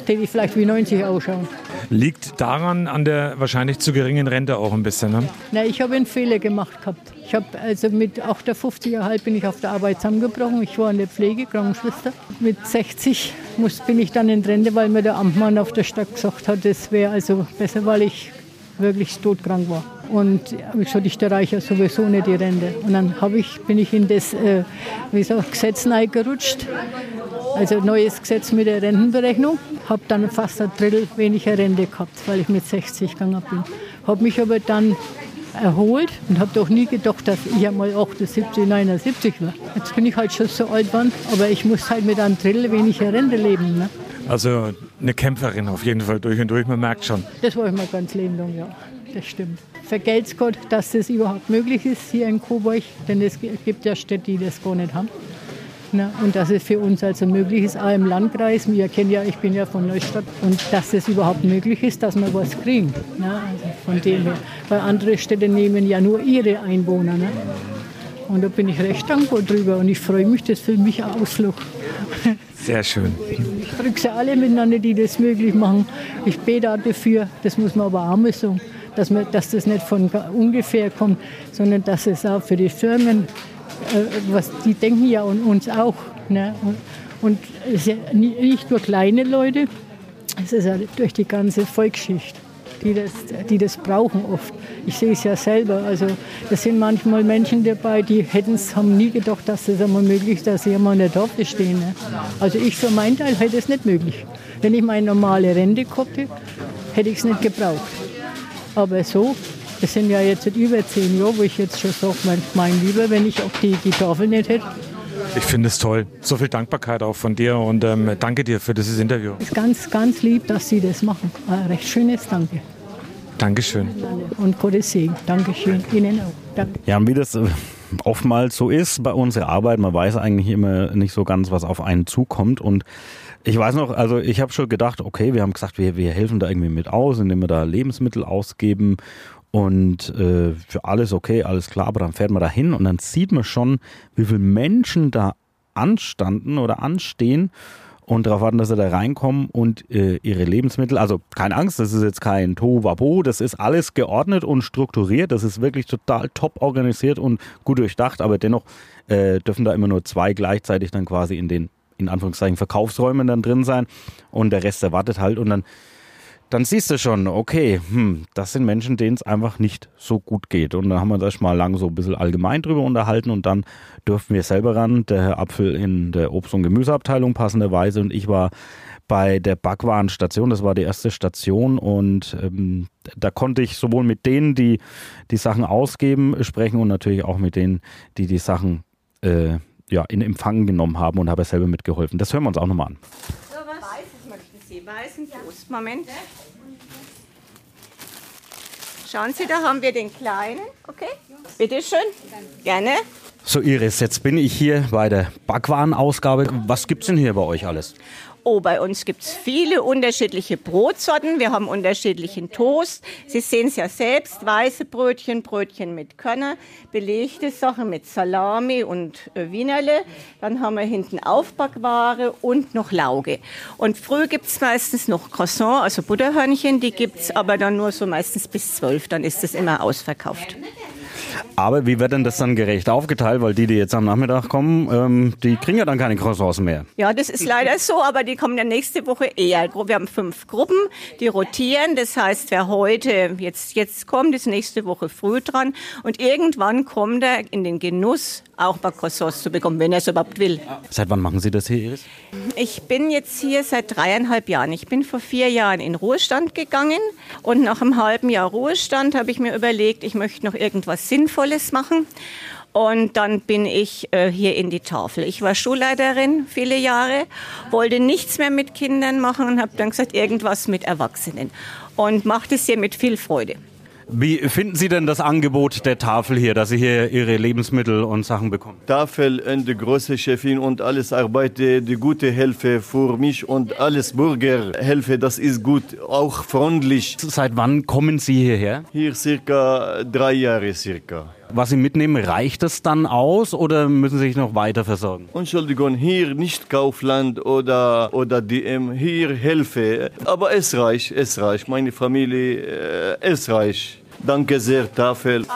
[SPEAKER 16] tät ich vielleicht wie 90 ausschauen.
[SPEAKER 3] Liegt daran an der wahrscheinlich zu geringen Rente auch ein bisschen, ne?
[SPEAKER 16] Na, ich habe einen Fehler gemacht gehabt. Ich habe also mit 58,5 bin ich auf der Arbeit zusammengebrochen. Ich war in der Pflege, Krankenschwester. Mit 60 muss, bin ich dann in Rente, weil mir der Amtmann auf der Stadt gesagt hat, es wäre also besser, weil ich wirklich todkrank war. Und hab ich gesagt, ich erreiche sowieso nicht die Rente. Und dann ich, bin ich in das äh, wie sagt, Gesetz gerutscht. Also neues Gesetz mit der Rentenberechnung. Habe dann fast ein Drittel weniger Rente gehabt, weil ich mit 60 gegangen bin. Habe mich aber dann erholt und habe doch nie gedacht, dass ich einmal 78, 79 war. Jetzt bin ich halt schon so alt geworden, aber ich muss halt mit einem Drittel weniger Rente leben. Ne?
[SPEAKER 3] Also eine Kämpferin auf jeden Fall durch und durch, man merkt schon.
[SPEAKER 16] Das war ich mein ganz Leben lang, ja. Das stimmt. Vergelt's Gott, dass das überhaupt möglich ist hier in Coburg, denn es gibt ja Städte, die das gar nicht haben. Na, und dass es für uns also möglich ist, auch im Landkreis, wir kennen ja, ich bin ja von Neustadt, und dass es überhaupt möglich ist, dass wir was kriegen. Na, also von dem her. Weil andere Städte nehmen ja nur ihre Einwohner. Ne? Und da bin ich recht dankbar drüber und ich freue mich, das ist für mich ein Ausflug.
[SPEAKER 3] Sehr schön.
[SPEAKER 16] Ich drücke sie alle miteinander, die das möglich machen. Ich bete auch dafür, das muss man aber auch mal sagen, dass, man, dass das nicht von ungefähr kommt, sondern dass es auch für die Firmen, äh, was, die denken ja an uns auch. Ne? Und, und es ist ja nicht nur kleine Leute, es ist ja durch die ganze Volksschicht, die das, die das brauchen oft. Ich sehe es ja selber. Also da sind manchmal Menschen dabei, die hätten es, haben nie gedacht, dass das einmal möglich ist, dass sie einmal an der Tafel stehen. Ne? Also ich für meinen Teil hätte es nicht möglich. Wenn ich meine normale Rente gehabt hätte, hätte ich es nicht gebraucht. Aber so, das sind ja jetzt über zehn Jahre, wo ich jetzt schon sage, mein, mein Lieber, wenn ich auch die, die Tafel nicht hätte,
[SPEAKER 3] Ich finde es toll. So viel Dankbarkeit auch von dir und ähm, danke dir für dieses Interview.
[SPEAKER 16] ist ganz, ganz lieb, dass Sie das machen. Ein recht schönes Danke.
[SPEAKER 3] Dankeschön.
[SPEAKER 16] Und Gottes Segen. Dankeschön. Ihnen auch. Danke.
[SPEAKER 2] Ja, und wie das äh, oftmals so ist bei unserer Arbeit, man weiß eigentlich immer nicht so ganz, was auf einen zukommt. Und ich weiß noch, also ich habe schon gedacht, okay, wir haben gesagt, wir, wir helfen da irgendwie mit aus, indem wir da Lebensmittel ausgeben und äh, für alles okay, alles klar, aber dann fährt man da hin und dann sieht man schon, wie viele Menschen da anstanden oder anstehen und darauf warten, dass sie da reinkommen und äh, ihre Lebensmittel, also keine Angst, das ist jetzt kein Tohuwabo, das ist alles geordnet und strukturiert, das ist wirklich total top organisiert und gut durchdacht, aber dennoch äh, dürfen da immer nur zwei gleichzeitig dann quasi in den, in Anführungszeichen, Verkaufsräumen dann drin sein und der Rest erwartet halt und dann dann siehst du schon, okay, hm, das sind Menschen, denen es einfach nicht so gut geht. Und dann haben wir das mal lang so ein bisschen allgemein drüber unterhalten und dann durften wir selber ran, der Herr Apfel in der Obst- und Gemüseabteilung passenderweise und ich war bei der Backwarenstation, das war die erste Station und ähm, da konnte ich sowohl mit denen, die die Sachen ausgeben, sprechen und natürlich auch mit denen, die die Sachen äh, ja, in Empfang genommen haben und habe selber mitgeholfen. Das hören wir uns auch nochmal an.
[SPEAKER 17] So was Weißes möchten Sie, weißen Toast. Moment. Schauen Sie, da haben wir den kleinen. Okay, bitte schön. Gerne.
[SPEAKER 2] So Iris, jetzt bin ich hier bei der Backwarenausgabe. Was gibt's denn hier bei euch alles?
[SPEAKER 17] Oh, bei uns gibt es viele unterschiedliche Brotsorten. Wir haben unterschiedlichen Toast. Sie sehen es ja selbst. Weiße Brötchen, Brötchen mit Körner, belegte Sachen mit Salami und äh, Wienerle. Dann haben wir hinten Aufbackware und noch Lauge. Und früh gibt es meistens noch Croissant, also Butterhörnchen. Die gibt es aber dann nur so meistens bis zwölf. Dann ist es immer ausverkauft.
[SPEAKER 2] Aber wie wird denn das dann gerecht aufgeteilt? Weil die, die jetzt am Nachmittag kommen, ähm, die kriegen ja dann keine Croissants mehr.
[SPEAKER 17] Ja, das ist leider so, aber die kommen dann nächste Woche eher. Wir haben fünf Gruppen, die rotieren. Das heißt, wer heute jetzt, jetzt kommt, ist nächste Woche früh dran. Und irgendwann kommt er in den Genuss, auch mal Croissants zu bekommen, wenn er es überhaupt will.
[SPEAKER 2] Seit wann machen Sie das hier, Iris?
[SPEAKER 17] Ich bin jetzt hier seit dreieinhalb Jahren. Ich bin vor vier Jahren in Ruhestand gegangen und nach einem halben Jahr Ruhestand habe ich mir überlegt, ich möchte noch irgendwas Sinnvolles machen. Und dann bin ich äh, hier in die Tafel. Ich war Schulleiterin viele Jahre, wollte nichts mehr mit Kindern machen und habe dann gesagt, irgendwas mit Erwachsenen. Und mache das hier mit viel Freude.
[SPEAKER 2] Wie finden Sie denn das Angebot der Tafel hier, dass Sie hier Ihre Lebensmittel und Sachen bekommen?
[SPEAKER 18] Tafel und die große Chefin und alles arbeite, die gute Hilfe für mich und alles Bürger Hilfe, das ist gut, auch freundlich.
[SPEAKER 2] Seit wann kommen Sie hierher?
[SPEAKER 18] Hier circa drei Jahre circa.
[SPEAKER 2] Was Sie mitnehmen, reicht das dann aus oder müssen Sie sich noch weiter versorgen?
[SPEAKER 18] Entschuldigung, hier nicht Kaufland oder, oder DM, hier Hilfe. Aber es reicht, es reicht. Meine Familie, äh, es reicht. Danke sehr, Tafel.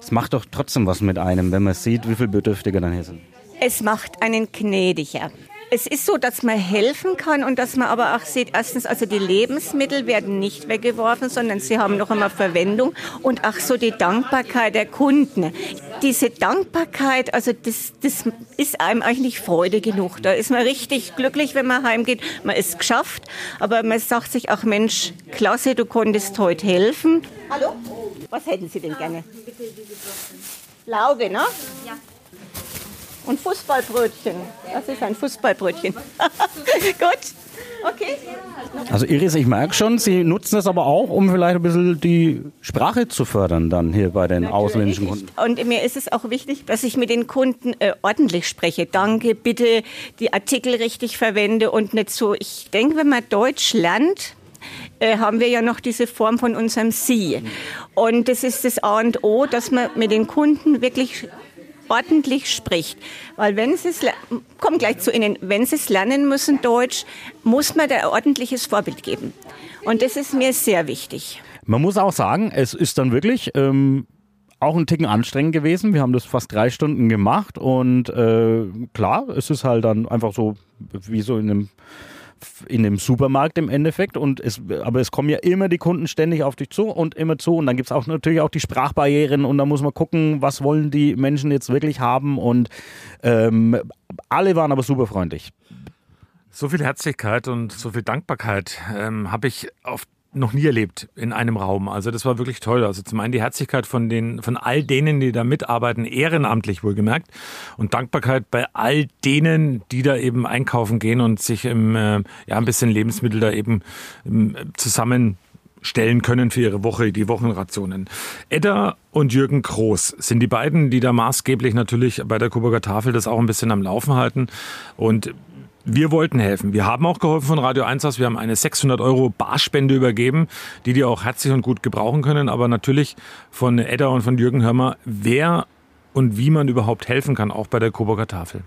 [SPEAKER 2] Es macht doch trotzdem was mit einem, wenn man sieht, wie viele Bedürftige dann hier sind.
[SPEAKER 17] Es macht einen gnädiger. Es ist so, dass man helfen kann und dass man aber auch sieht, erstens, also die Lebensmittel werden nicht weggeworfen, sondern sie haben noch einmal Verwendung und auch so die Dankbarkeit der Kunden. Diese Dankbarkeit, also das, das ist einem eigentlich Freude genug. Da ist man richtig glücklich, wenn man heimgeht. Man ist geschafft, aber man sagt sich auch, Mensch, klasse, du konntest heute helfen. Hallo? Was hätten Sie denn gerne? Lauge, ne? Ja. Und Fußballbrötchen. Das ist ein Fußballbrötchen. Gut. Okay.
[SPEAKER 2] Also Iris, ich merke schon, Sie nutzen das aber auch, um vielleicht ein bisschen die Sprache zu fördern dann hier bei den ausländischen Kunden.
[SPEAKER 17] Und mir ist es auch wichtig, dass ich mit den Kunden äh, ordentlich spreche. Danke, bitte die Artikel richtig verwende und nicht so. Ich denke, wenn man Deutsch lernt, äh, haben wir ja noch diese Form von unserem Sie. Und das ist das A und O, dass man mit den Kunden wirklich ordentlich spricht. Weil wenn sie es, komm gleich zu Ihnen, wenn sie es lernen müssen, Deutsch, muss man da ein ordentliches Vorbild geben. Und das ist mir sehr wichtig.
[SPEAKER 2] Man muss auch sagen, es ist dann wirklich ähm, auch ein Ticken anstrengend gewesen. Wir haben das fast drei Stunden gemacht und äh, klar, es ist halt dann einfach so wie so in einem in dem Supermarkt im Endeffekt. Und es, aber es kommen ja immer die Kunden ständig auf dich zu und immer zu. Und dann gibt es auch natürlich auch die Sprachbarrieren und da muss man gucken, was wollen die Menschen jetzt wirklich haben. Und ähm, alle waren aber super freundlich.
[SPEAKER 3] So viel Herzlichkeit und so viel Dankbarkeit ähm, habe ich auf noch nie erlebt in einem Raum. Also das war wirklich toll. Also zum einen die Herzlichkeit von den, von all denen, die da mitarbeiten, ehrenamtlich wohlgemerkt. Und Dankbarkeit bei all denen, die da eben einkaufen gehen und sich im, äh, ja, ein bisschen Lebensmittel da eben ähm, zusammen stellen können für ihre Woche, die Wochenrationen. Edda und Jürgen Groß sind die beiden, die da maßgeblich natürlich bei der Coburger Tafel das auch ein bisschen am Laufen halten. Und wir wollten helfen. Wir haben auch geholfen von Radio 1 aus. Wir haben eine 600 Euro Barspende übergeben, die die auch herzlich und gut gebrauchen können. Aber natürlich von Edda und von Jürgen Hörmer, wer und wie man überhaupt helfen kann, auch bei der Coburger Tafel.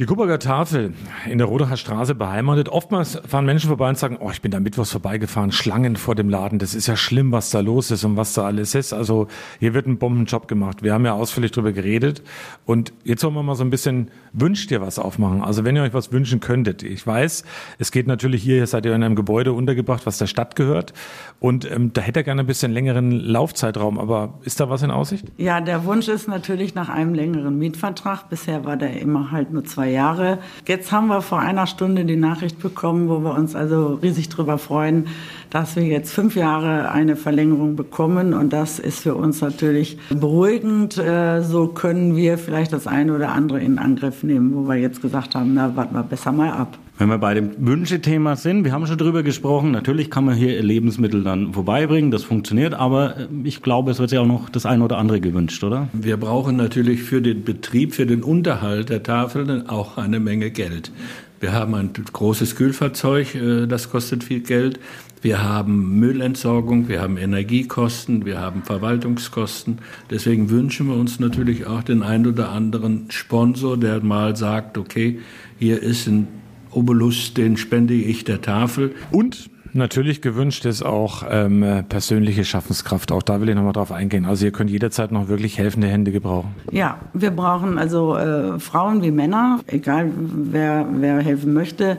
[SPEAKER 3] Die Coburger Tafel in der Rodacher Straße beheimatet. Oftmals fahren Menschen vorbei und sagen, oh, ich bin da mittwochs vorbeigefahren, Schlangen vor dem Laden. Das ist ja schlimm, was da los ist und was da alles ist. Also hier wird ein Bombenjob gemacht. Wir haben ja ausführlich drüber geredet. Und jetzt wollen wir mal so ein bisschen, wünscht ihr was aufmachen? Also wenn ihr euch was wünschen könntet. Ich weiß, es geht natürlich hier, seid ihr in einem Gebäude untergebracht, was der Stadt gehört. Und ähm, da hätte er gerne ein bisschen längeren Laufzeitraum. Aber ist da was in Aussicht?
[SPEAKER 19] Ja, der Wunsch ist natürlich nach einem längeren Mietvertrag. Bisher war der immer halt nur zwei Jahre. Jetzt haben wir vor einer Stunde die Nachricht bekommen, wo wir uns also riesig darüber freuen, dass wir jetzt fünf Jahre eine Verlängerung bekommen. Und das ist für uns natürlich beruhigend. Äh, So können wir vielleicht das eine oder andere in Angriff nehmen, wo wir jetzt gesagt haben, na, warten wir besser mal ab.
[SPEAKER 2] Wenn wir bei dem Wünschethema sind, wir haben schon drüber gesprochen, natürlich kann man hier Lebensmittel dann vorbeibringen, das funktioniert, aber äh, ich glaube, es wird sich auch noch das eine oder andere gewünscht, oder?
[SPEAKER 20] Wir brauchen natürlich für den Betrieb, für den Unterhalt der Tafeln auch eine Menge Geld. Wir haben ein großes Kühlfahrzeug, äh, das kostet viel Geld. Wir haben Müllentsorgung, wir haben Energiekosten, wir haben Verwaltungskosten. Deswegen wünschen wir uns natürlich auch den einen oder anderen Sponsor, der mal sagt, okay, hier ist ein Obolus, den spende ich der Tafel.
[SPEAKER 3] Und Natürlich gewünscht ist auch ähm, persönliche Schaffenskraft. Auch da will ich nochmal drauf eingehen. Also ihr könnt jederzeit noch wirklich helfende Hände gebrauchen.
[SPEAKER 19] Ja, wir brauchen also äh, Frauen wie Männer, egal wer, wer helfen möchte.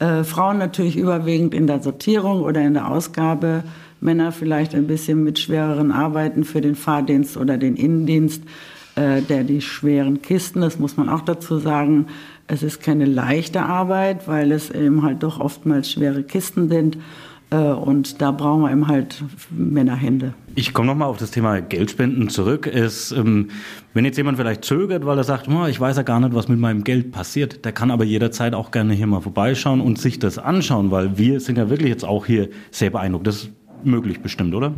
[SPEAKER 19] Äh, Frauen natürlich überwiegend in der Sortierung oder in der Ausgabe. Männer vielleicht ein bisschen mit schwereren Arbeiten für den Fahrdienst oder den Innendienst, äh, der die schweren Kisten, das muss man auch dazu sagen, es ist keine leichte Arbeit, weil es eben halt doch oftmals schwere Kisten sind. Äh, und da brauchen wir eben halt Männerhände.
[SPEAKER 2] Ich komme nochmal auf das Thema Geldspenden zurück. Es, ähm, wenn jetzt jemand vielleicht zögert, weil er sagt, oh, ich weiß ja gar nicht, was mit meinem Geld passiert, der kann aber jederzeit auch gerne hier mal vorbeischauen und sich das anschauen, weil wir sind ja wirklich jetzt auch hier sehr beeindruckt. Das ist möglich bestimmt, oder?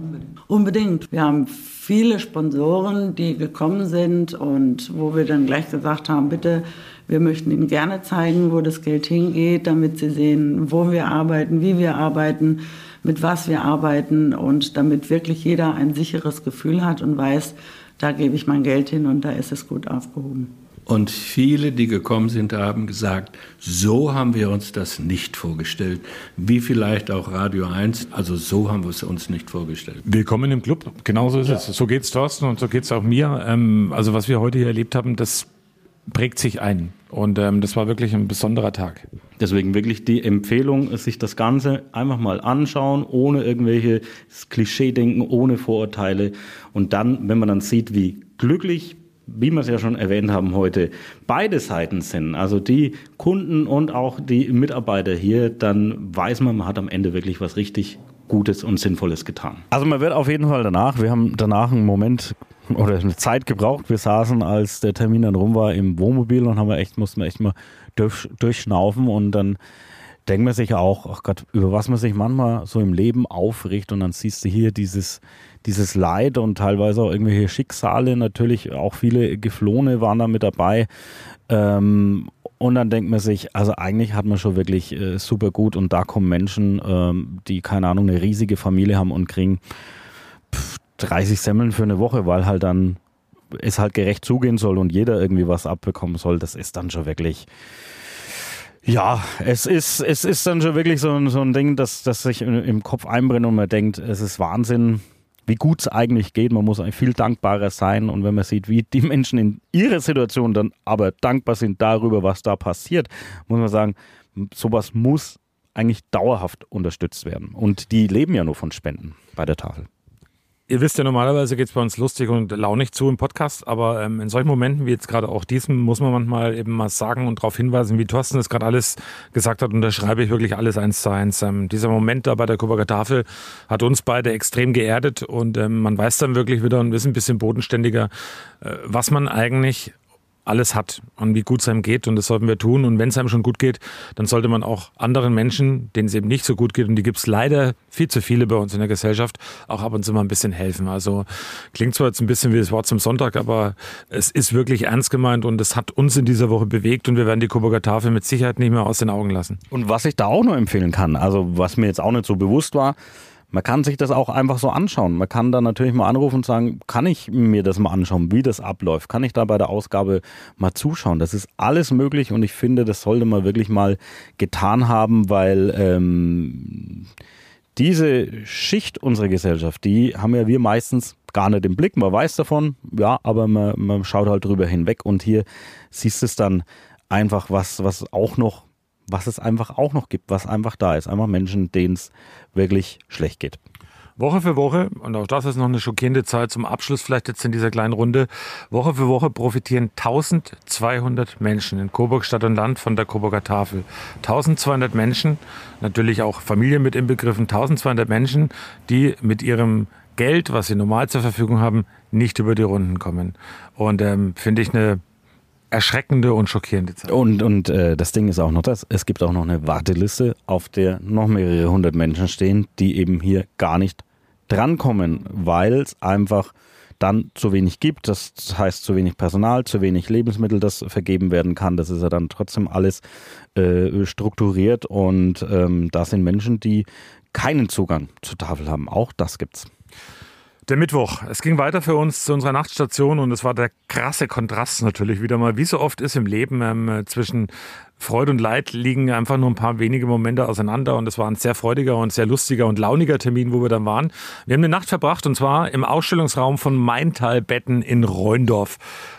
[SPEAKER 19] Unbedingt. Wir haben viele Sponsoren, die gekommen sind und wo wir dann gleich gesagt haben, bitte, wir möchten Ihnen gerne zeigen, wo das Geld hingeht, damit Sie sehen, wo wir arbeiten, wie wir arbeiten, mit was wir arbeiten und damit wirklich jeder ein sicheres Gefühl hat und weiß, da gebe ich mein Geld hin und da ist es gut aufgehoben.
[SPEAKER 20] Und viele, die gekommen sind, haben gesagt, so haben wir uns das nicht vorgestellt. Wie vielleicht auch Radio 1, also so haben wir es uns nicht vorgestellt.
[SPEAKER 3] Willkommen im Club, genauso ist ja. es. So geht's Thorsten und so geht's auch mir. Ähm, also was wir heute hier erlebt haben, das prägt sich ein. Und ähm, das war wirklich ein besonderer Tag.
[SPEAKER 2] Deswegen wirklich die Empfehlung, sich das Ganze einfach mal anschauen, ohne irgendwelche Klischee-Denken, ohne Vorurteile. Und dann, wenn man dann sieht, wie glücklich wie wir es ja schon erwähnt haben heute, beide Seiten sind, also die Kunden und auch die Mitarbeiter hier, dann weiß man, man hat am Ende wirklich was richtig Gutes und Sinnvolles getan. Also man wird auf jeden Fall danach, wir haben danach einen Moment oder eine Zeit gebraucht. Wir saßen, als der Termin dann rum war, im Wohnmobil und haben wir echt, mussten wir echt mal durch, durchschnaufen und dann denkt man sich auch, ach Gott, über was man sich manchmal so im Leben aufricht und dann siehst du hier dieses, dieses Leid und teilweise auch irgendwelche Schicksale, natürlich auch viele Geflohene waren da mit dabei. Ähm, und dann denkt man sich, also eigentlich hat man schon wirklich äh, super gut und da kommen Menschen, ähm, die keine Ahnung, eine riesige Familie haben und kriegen 30 Semmeln für eine Woche, weil halt dann es halt gerecht zugehen soll und jeder irgendwie was abbekommen soll. Das ist dann schon wirklich, ja, es ist, es ist dann schon wirklich so, so ein Ding, dass, dass sich im Kopf einbrennt und man denkt, es ist Wahnsinn, wie gut es eigentlich geht. Man muss viel dankbarer sein. Und wenn man sieht, wie die Menschen in ihrer Situation dann aber dankbar sind darüber, was da passiert, muss man sagen, sowas muss eigentlich dauerhaft unterstützt werden. Und die leben ja nur von Spenden bei der Tafel.
[SPEAKER 3] Ihr wisst ja, normalerweise geht es bei uns lustig und launig zu im Podcast, aber ähm, in solchen Momenten wie jetzt gerade auch diesem muss man manchmal eben mal sagen und darauf hinweisen, wie Thorsten das gerade alles gesagt hat und da schreibe ich wirklich alles eins zu eins. Ähm, dieser Moment da bei der Coburger Tafel hat uns beide extrem geerdet und ähm, man weiß dann wirklich wieder und ist ein bisschen bodenständiger, äh, was man eigentlich alles hat und wie gut es einem geht. Und das sollten wir tun. Und wenn es einem schon gut geht, dann sollte man auch anderen Menschen, denen es eben nicht so gut geht, und die gibt es leider viel zu viele bei uns in der Gesellschaft, auch ab und zu mal ein bisschen helfen. Also klingt zwar jetzt ein bisschen wie das Wort zum Sonntag, aber es ist wirklich ernst gemeint und es hat uns in dieser Woche bewegt und wir werden die Coburger Tafel mit Sicherheit nicht mehr aus den Augen lassen.
[SPEAKER 2] Und was ich da auch noch empfehlen kann, also was mir jetzt auch nicht so bewusst war, man kann sich das auch einfach so anschauen. Man kann da natürlich mal anrufen und sagen, kann ich mir das mal anschauen, wie das abläuft? Kann ich da bei der Ausgabe mal zuschauen? Das ist alles möglich und ich finde, das sollte man wirklich mal getan haben, weil ähm, diese Schicht unserer Gesellschaft, die haben ja wir meistens gar nicht im Blick. Man weiß davon, ja, aber man, man schaut halt drüber hinweg und hier siehst du es dann einfach, was, was auch noch was es einfach auch noch gibt, was einfach da ist. Einfach Menschen, denen es wirklich schlecht geht.
[SPEAKER 3] Woche für Woche, und auch das ist noch eine schockierende Zahl zum Abschluss vielleicht jetzt in dieser kleinen Runde, Woche für Woche profitieren 1200 Menschen in Coburg Stadt und Land von der Coburger Tafel. 1200 Menschen, natürlich auch Familien mit inbegriffen, 1200 Menschen, die mit ihrem Geld, was sie normal zur Verfügung haben, nicht über die Runden kommen. Und ähm, finde ich eine erschreckende und schockierende Zeit.
[SPEAKER 2] Und, und äh, das Ding ist auch noch das, es gibt auch noch eine Warteliste, auf der noch mehrere hundert Menschen stehen, die eben hier gar nicht drankommen, weil es einfach dann zu wenig gibt. Das heißt zu wenig Personal, zu wenig Lebensmittel, das vergeben werden kann. Das ist ja dann trotzdem alles äh, strukturiert und ähm, da sind Menschen, die keinen Zugang zur Tafel haben. Auch das gibt's.
[SPEAKER 3] Der Mittwoch. Es ging weiter für uns zu unserer Nachtstation und es war der krasse Kontrast natürlich wieder mal, wie so oft ist im Leben ähm, zwischen Freude und Leid liegen einfach nur ein paar wenige Momente auseinander und es war ein sehr freudiger und sehr lustiger und launiger Termin, wo wir dann waren. Wir haben eine Nacht verbracht und zwar im Ausstellungsraum von Maintal Betten in Reundorf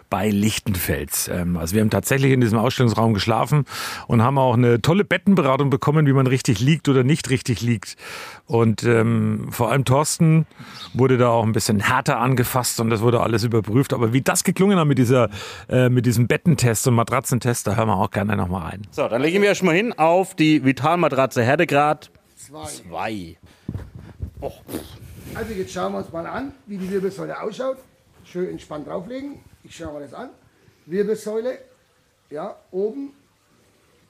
[SPEAKER 3] bei Lichtenfels. Ähm, also wir haben tatsächlich in diesem Ausstellungsraum geschlafen und haben auch eine tolle Bettenberatung bekommen, wie man richtig liegt oder nicht richtig liegt. Und ähm, vor allem Thorsten wurde da auch ein bisschen härter angefasst und das wurde alles überprüft. Aber wie das geklungen hat mit, dieser, äh, mit diesem Bettentest und Matratzentest, da hören wir auch gerne nochmal rein.
[SPEAKER 2] So, dann legen wir erstmal hin auf die Vitalmatratze Härtegrad
[SPEAKER 21] Zwei.
[SPEAKER 2] Zwei. Oh.
[SPEAKER 21] Also jetzt schauen wir uns mal an, wie die Wirbelsäule ausschaut. Schön entspannt drauflegen. Ich schaue mir das an. Wirbelsäule, ja, oben,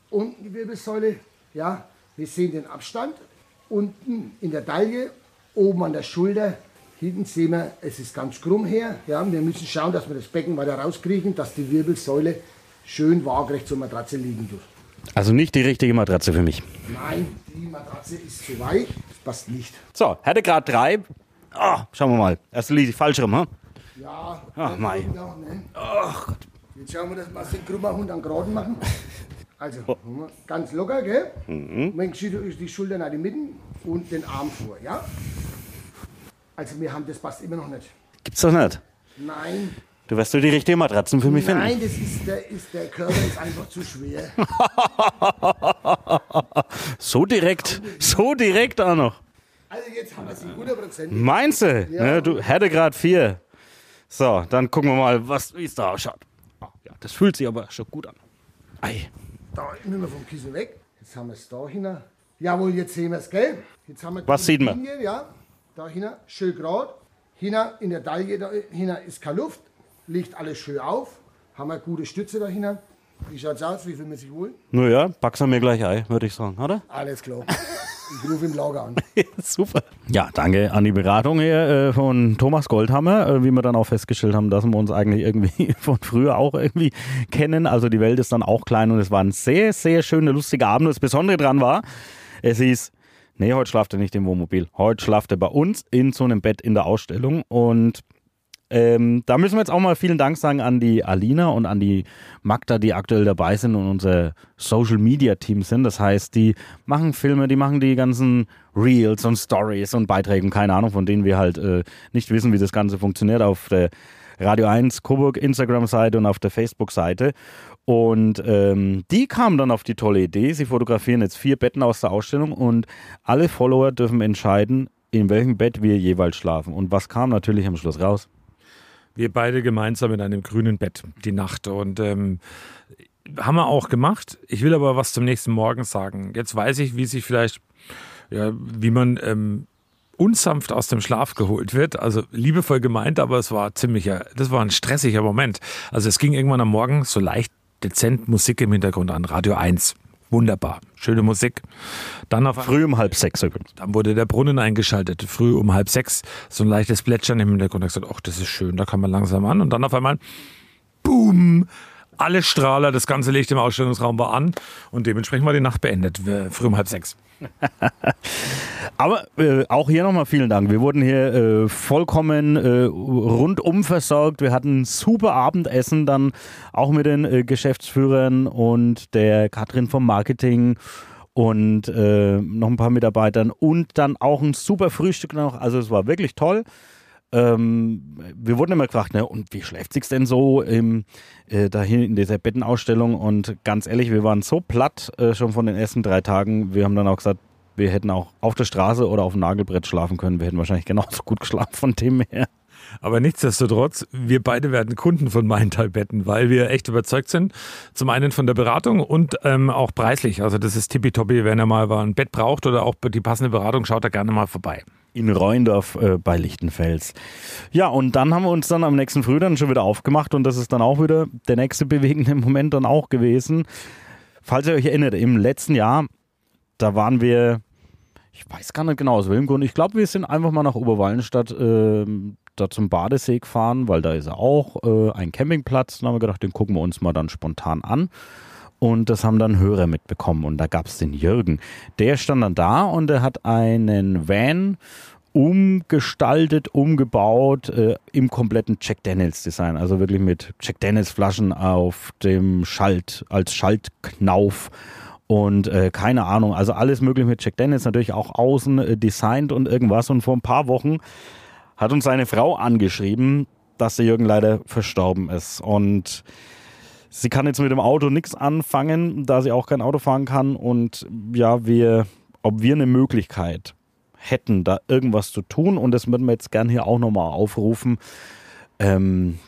[SPEAKER 21] unten die Wirbelsäule, ja. Wir sehen den Abstand. Unten in der Taille, oben an der Schulter. Hinten sehen wir, es ist ganz krumm her. Ja, wir müssen schauen, dass wir das Becken weiter rauskriegen, dass die Wirbelsäule schön waagerecht zur Matratze liegen tut.
[SPEAKER 2] Also nicht die richtige Matratze für mich.
[SPEAKER 21] Nein, die Matratze ist zu weich, das passt nicht.
[SPEAKER 2] So, Härtegrad 3. Oh, schauen wir mal. Erst liegt falsch rum, hm?
[SPEAKER 21] Ja,
[SPEAKER 2] Ach,
[SPEAKER 21] das
[SPEAKER 2] mei.
[SPEAKER 21] kommt noch, ne? Ach Gott. Jetzt schauen wir, dass wir den krummer Hund an Geraden machen. Also, ganz locker, gell?
[SPEAKER 2] Mhm.
[SPEAKER 21] Man schiebt die Schultern nach die Mitte und den Arm vor, ja? Also, wir haben das passt immer noch nicht.
[SPEAKER 2] Gibt's doch nicht.
[SPEAKER 21] Nein.
[SPEAKER 2] Du wirst du die richtige Matratzen für mich
[SPEAKER 21] Nein,
[SPEAKER 2] finden.
[SPEAKER 21] das ist der, ist, der Körper ist einfach zu schwer.
[SPEAKER 2] So direkt, so direkt auch noch.
[SPEAKER 21] Also, jetzt haben wir sie 100%.
[SPEAKER 2] Meinst du?
[SPEAKER 21] Ja.
[SPEAKER 2] Ne, du Härtegrad 4. So, dann gucken wir mal, was, wie es da ausschaut. Oh, ja, das fühlt sich aber schon gut an. Ei.
[SPEAKER 21] Da nehmen wir vom Kissen weg. Jetzt haben wir es da hinten. Jawohl, jetzt sehen wir es, gell? Jetzt haben wir
[SPEAKER 2] Was sieht man?
[SPEAKER 21] Linie, Ja, da hinten, schön gerade. Hinten in der Taille, da hinten ist keine Luft. Liegt alles schön auf. Haben wir gute Stütze da hinten. Wie schaut's aus? Wie fühlen wir sich wohl?
[SPEAKER 2] Naja, pack's mir gleich ein, würde ich sagen, oder?
[SPEAKER 21] Alles klar. Ich rufe im Lager an.
[SPEAKER 2] Super. Ja, danke an die Beratung hier äh, von Thomas Goldhammer, äh, wie wir dann auch festgestellt haben, dass wir uns eigentlich irgendwie von früher auch irgendwie kennen. Also die Welt ist dann auch klein und es war ein sehr, sehr schöner, lustiger Abend. Und das Besondere dran war, es hieß, nee, heute schlaft er nicht im Wohnmobil. Heute schlaft er bei uns in so einem Bett in der Ausstellung und ähm, da müssen wir jetzt auch mal vielen Dank sagen an die Alina und an die Magda, die aktuell dabei sind und unser Social Media Team sind. Das heißt, die machen Filme, die machen die ganzen Reels und Stories und Beiträge, und keine Ahnung, von denen wir halt äh, nicht wissen, wie das Ganze funktioniert auf der Radio 1 Coburg Instagram-Seite und auf der Facebook-Seite. Und ähm, die kamen dann auf die tolle Idee, sie fotografieren jetzt vier Betten aus der Ausstellung und alle Follower dürfen entscheiden, in welchem Bett wir jeweils schlafen. Und was kam natürlich am Schluss raus?
[SPEAKER 3] Wir beide gemeinsam in einem grünen Bett die Nacht. Und ähm, haben wir auch gemacht. Ich will aber was zum nächsten Morgen sagen. Jetzt weiß ich, wie sich vielleicht, ja, wie man ähm, unsanft aus dem Schlaf geholt wird. Also liebevoll gemeint, aber es war ziemlicher, das war ein stressiger Moment. Also es ging irgendwann am Morgen so leicht dezent Musik im Hintergrund an. Radio 1. Wunderbar. Schöne Musik. Dann auf
[SPEAKER 2] Früh um halb sechs übrigens.
[SPEAKER 3] Dann wurde der Brunnen eingeschaltet. Früh um halb sechs. So ein leichtes Plätschern im Hintergrund. Ich gesagt, ach, das ist schön, da kann man langsam an. Und dann auf einmal, boom, alle Strahler, das ganze Licht im Ausstellungsraum war an. Und dementsprechend war die Nacht beendet. Früh um halb sechs.
[SPEAKER 2] Aber äh, auch hier nochmal vielen Dank. Wir wurden hier äh, vollkommen äh, rundum versorgt. Wir hatten ein super Abendessen dann auch mit den äh, Geschäftsführern und der Katrin vom Marketing und äh, noch ein paar Mitarbeitern und dann auch ein super Frühstück noch. Also es war wirklich toll. Ähm, wir wurden immer gefragt, ne, und wie schläft sich's denn so im, äh, dahin in dieser Bettenausstellung? Und ganz ehrlich, wir waren so platt äh, schon von den ersten drei Tagen. Wir haben dann auch gesagt, wir hätten auch auf der Straße oder auf dem Nagelbrett schlafen können. Wir hätten wahrscheinlich genauso gut geschlafen von dem her.
[SPEAKER 3] Aber nichtsdestotrotz, wir beide werden Kunden von Maintal-Betten, weil wir echt überzeugt sind. Zum einen von der Beratung und ähm, auch preislich. Also das ist tippitoppi, wenn ihr mal ein Bett braucht oder auch die passende Beratung, schaut da gerne mal vorbei.
[SPEAKER 2] In Rheindorf äh, bei Lichtenfels. Ja, und dann haben wir uns dann am nächsten Früh dann schon wieder aufgemacht und das ist dann auch wieder der nächste bewegende Moment dann auch gewesen. Falls ihr euch erinnert, im letzten Jahr, da waren wir, ich weiß gar nicht genau aus welchem Grund, ich glaube, wir sind einfach mal nach Oberwallenstadt äh, da zum Badesee gefahren, weil da ist auch äh, ein Campingplatz. Dann haben wir gedacht, den gucken wir uns mal dann spontan an. Und das haben dann Hörer mitbekommen. Und da gab es den Jürgen. Der stand dann da und er hat einen Van umgestaltet, umgebaut äh, im kompletten Jack Daniels Design. Also wirklich mit Jack Daniels Flaschen auf dem Schalt, als Schaltknauf. Und äh, keine Ahnung, also alles mögliche mit Jack Daniels, natürlich auch außen äh, designt und irgendwas. Und vor ein paar Wochen hat uns seine Frau angeschrieben, dass der Jürgen leider verstorben ist. Und sie kann jetzt mit dem Auto nichts anfangen, da sie auch kein Auto fahren kann. Und ja, wir, ob wir eine Möglichkeit hätten, da irgendwas zu tun, und das würden wir jetzt gern hier auch nochmal aufrufen. Ähm,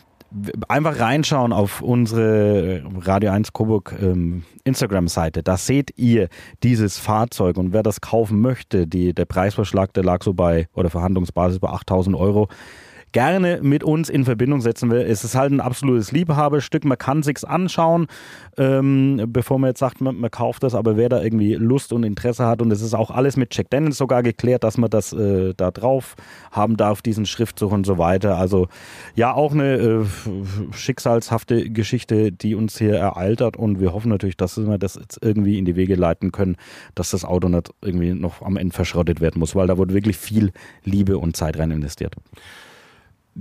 [SPEAKER 2] einfach reinschauen auf unsere Radio 1 Coburg ähm, Instagram-Seite. Da seht ihr dieses Fahrzeug und wer das kaufen möchte, die, der Preisvorschlag, der lag so bei, oder Verhandlungsbasis bei 8000 Euro gerne mit uns in Verbindung setzen will. Es ist halt ein absolutes Liebhaberstück. Man kann sich's anschauen, ähm, bevor man jetzt sagt, man, man, kauft das. Aber wer da irgendwie Lust und Interesse hat und es ist auch alles mit Jack Daniels sogar geklärt, dass man das äh, da drauf haben darf, diesen Schriftzug und so weiter. Also ja, auch eine äh, schicksalshafte Geschichte, die uns hier ereilt hat und wir hoffen natürlich, dass wir das jetzt irgendwie in die Wege leiten können, dass das Auto nicht irgendwie noch am Ende verschrottet werden muss, weil da wurde wirklich viel Liebe und Zeit rein investiert.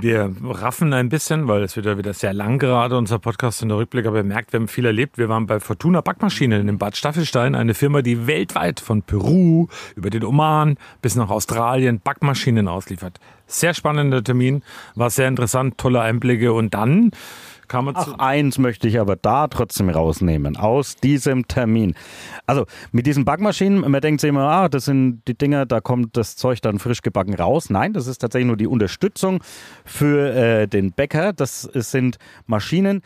[SPEAKER 3] Wir raffen ein bisschen, weil es wird ja wieder sehr lang gerade, unser Podcast und der Rückblick, aber ihr merkt, wir haben viel erlebt. Wir waren bei Fortuna Backmaschinen in Bad Staffelstein, eine Firma, die weltweit von Peru über den Oman bis nach Australien Backmaschinen ausliefert. Sehr spannender Termin, war sehr interessant, tolle Einblicke und dann kann man
[SPEAKER 2] Ach, eins möchte ich aber da trotzdem rausnehmen, aus diesem Termin. Also mit diesen Backmaschinen, man denkt sich immer, ah, das sind die Dinger, da kommt das Zeug dann frisch gebacken raus. Nein, das ist tatsächlich nur die Unterstützung für äh, den Bäcker. Das sind Maschinen,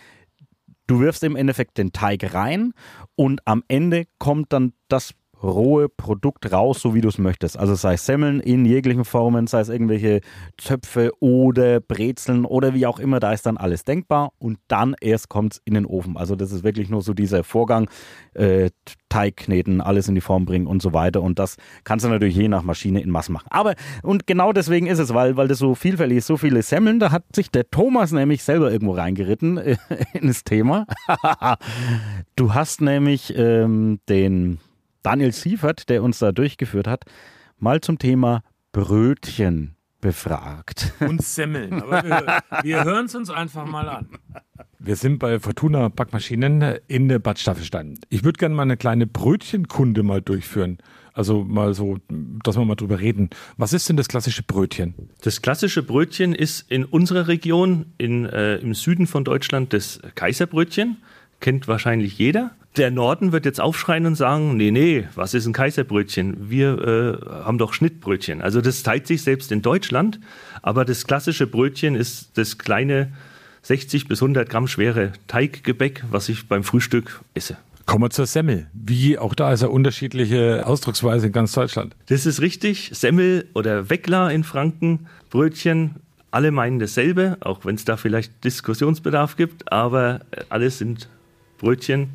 [SPEAKER 2] du wirfst im Endeffekt den Teig rein und am Ende kommt dann das rohe Produkt raus, so wie du es möchtest. Also sei es Semmeln in jeglichen Formen, sei es irgendwelche Zöpfe oder Brezeln oder wie auch immer, da ist dann alles denkbar und dann erst kommt es in den Ofen. Also das ist wirklich nur so dieser Vorgang, äh, Teig kneten, alles in die Form bringen und so weiter und das kannst du natürlich je nach Maschine in Mass machen. Aber und genau deswegen ist es, weil, weil das so vielfältig ist, so viele Semmeln, da hat sich der Thomas nämlich selber irgendwo reingeritten äh, in das Thema. du hast nämlich ähm, den Daniel Siefert, der uns da durchgeführt hat, mal zum Thema Brötchen befragt.
[SPEAKER 3] Und Semmeln. Aber wir, wir hören es uns einfach mal an. Wir sind bei Fortuna Backmaschinen in Bad Staffelstein. Ich würde gerne mal eine kleine Brötchenkunde mal durchführen. Also mal so, dass wir mal drüber reden. Was ist denn das klassische Brötchen?
[SPEAKER 22] Das klassische Brötchen ist in unserer Region, in, äh, im Süden von Deutschland, das Kaiserbrötchen. Kennt wahrscheinlich jeder. Der Norden wird jetzt aufschreien und sagen, nee, nee, was ist ein Kaiserbrötchen? Wir äh, haben doch Schnittbrötchen. Also das zeigt sich selbst in Deutschland, aber das klassische Brötchen ist das kleine 60 bis 100 Gramm schwere Teiggebäck, was ich beim Frühstück esse.
[SPEAKER 3] Kommen wir zur Semmel. Wie auch da ist ja unterschiedliche Ausdrucksweise in ganz Deutschland.
[SPEAKER 22] Das ist richtig. Semmel oder Weckler in Franken, Brötchen, alle meinen dasselbe, auch wenn es da vielleicht Diskussionsbedarf gibt, aber alles sind Brötchen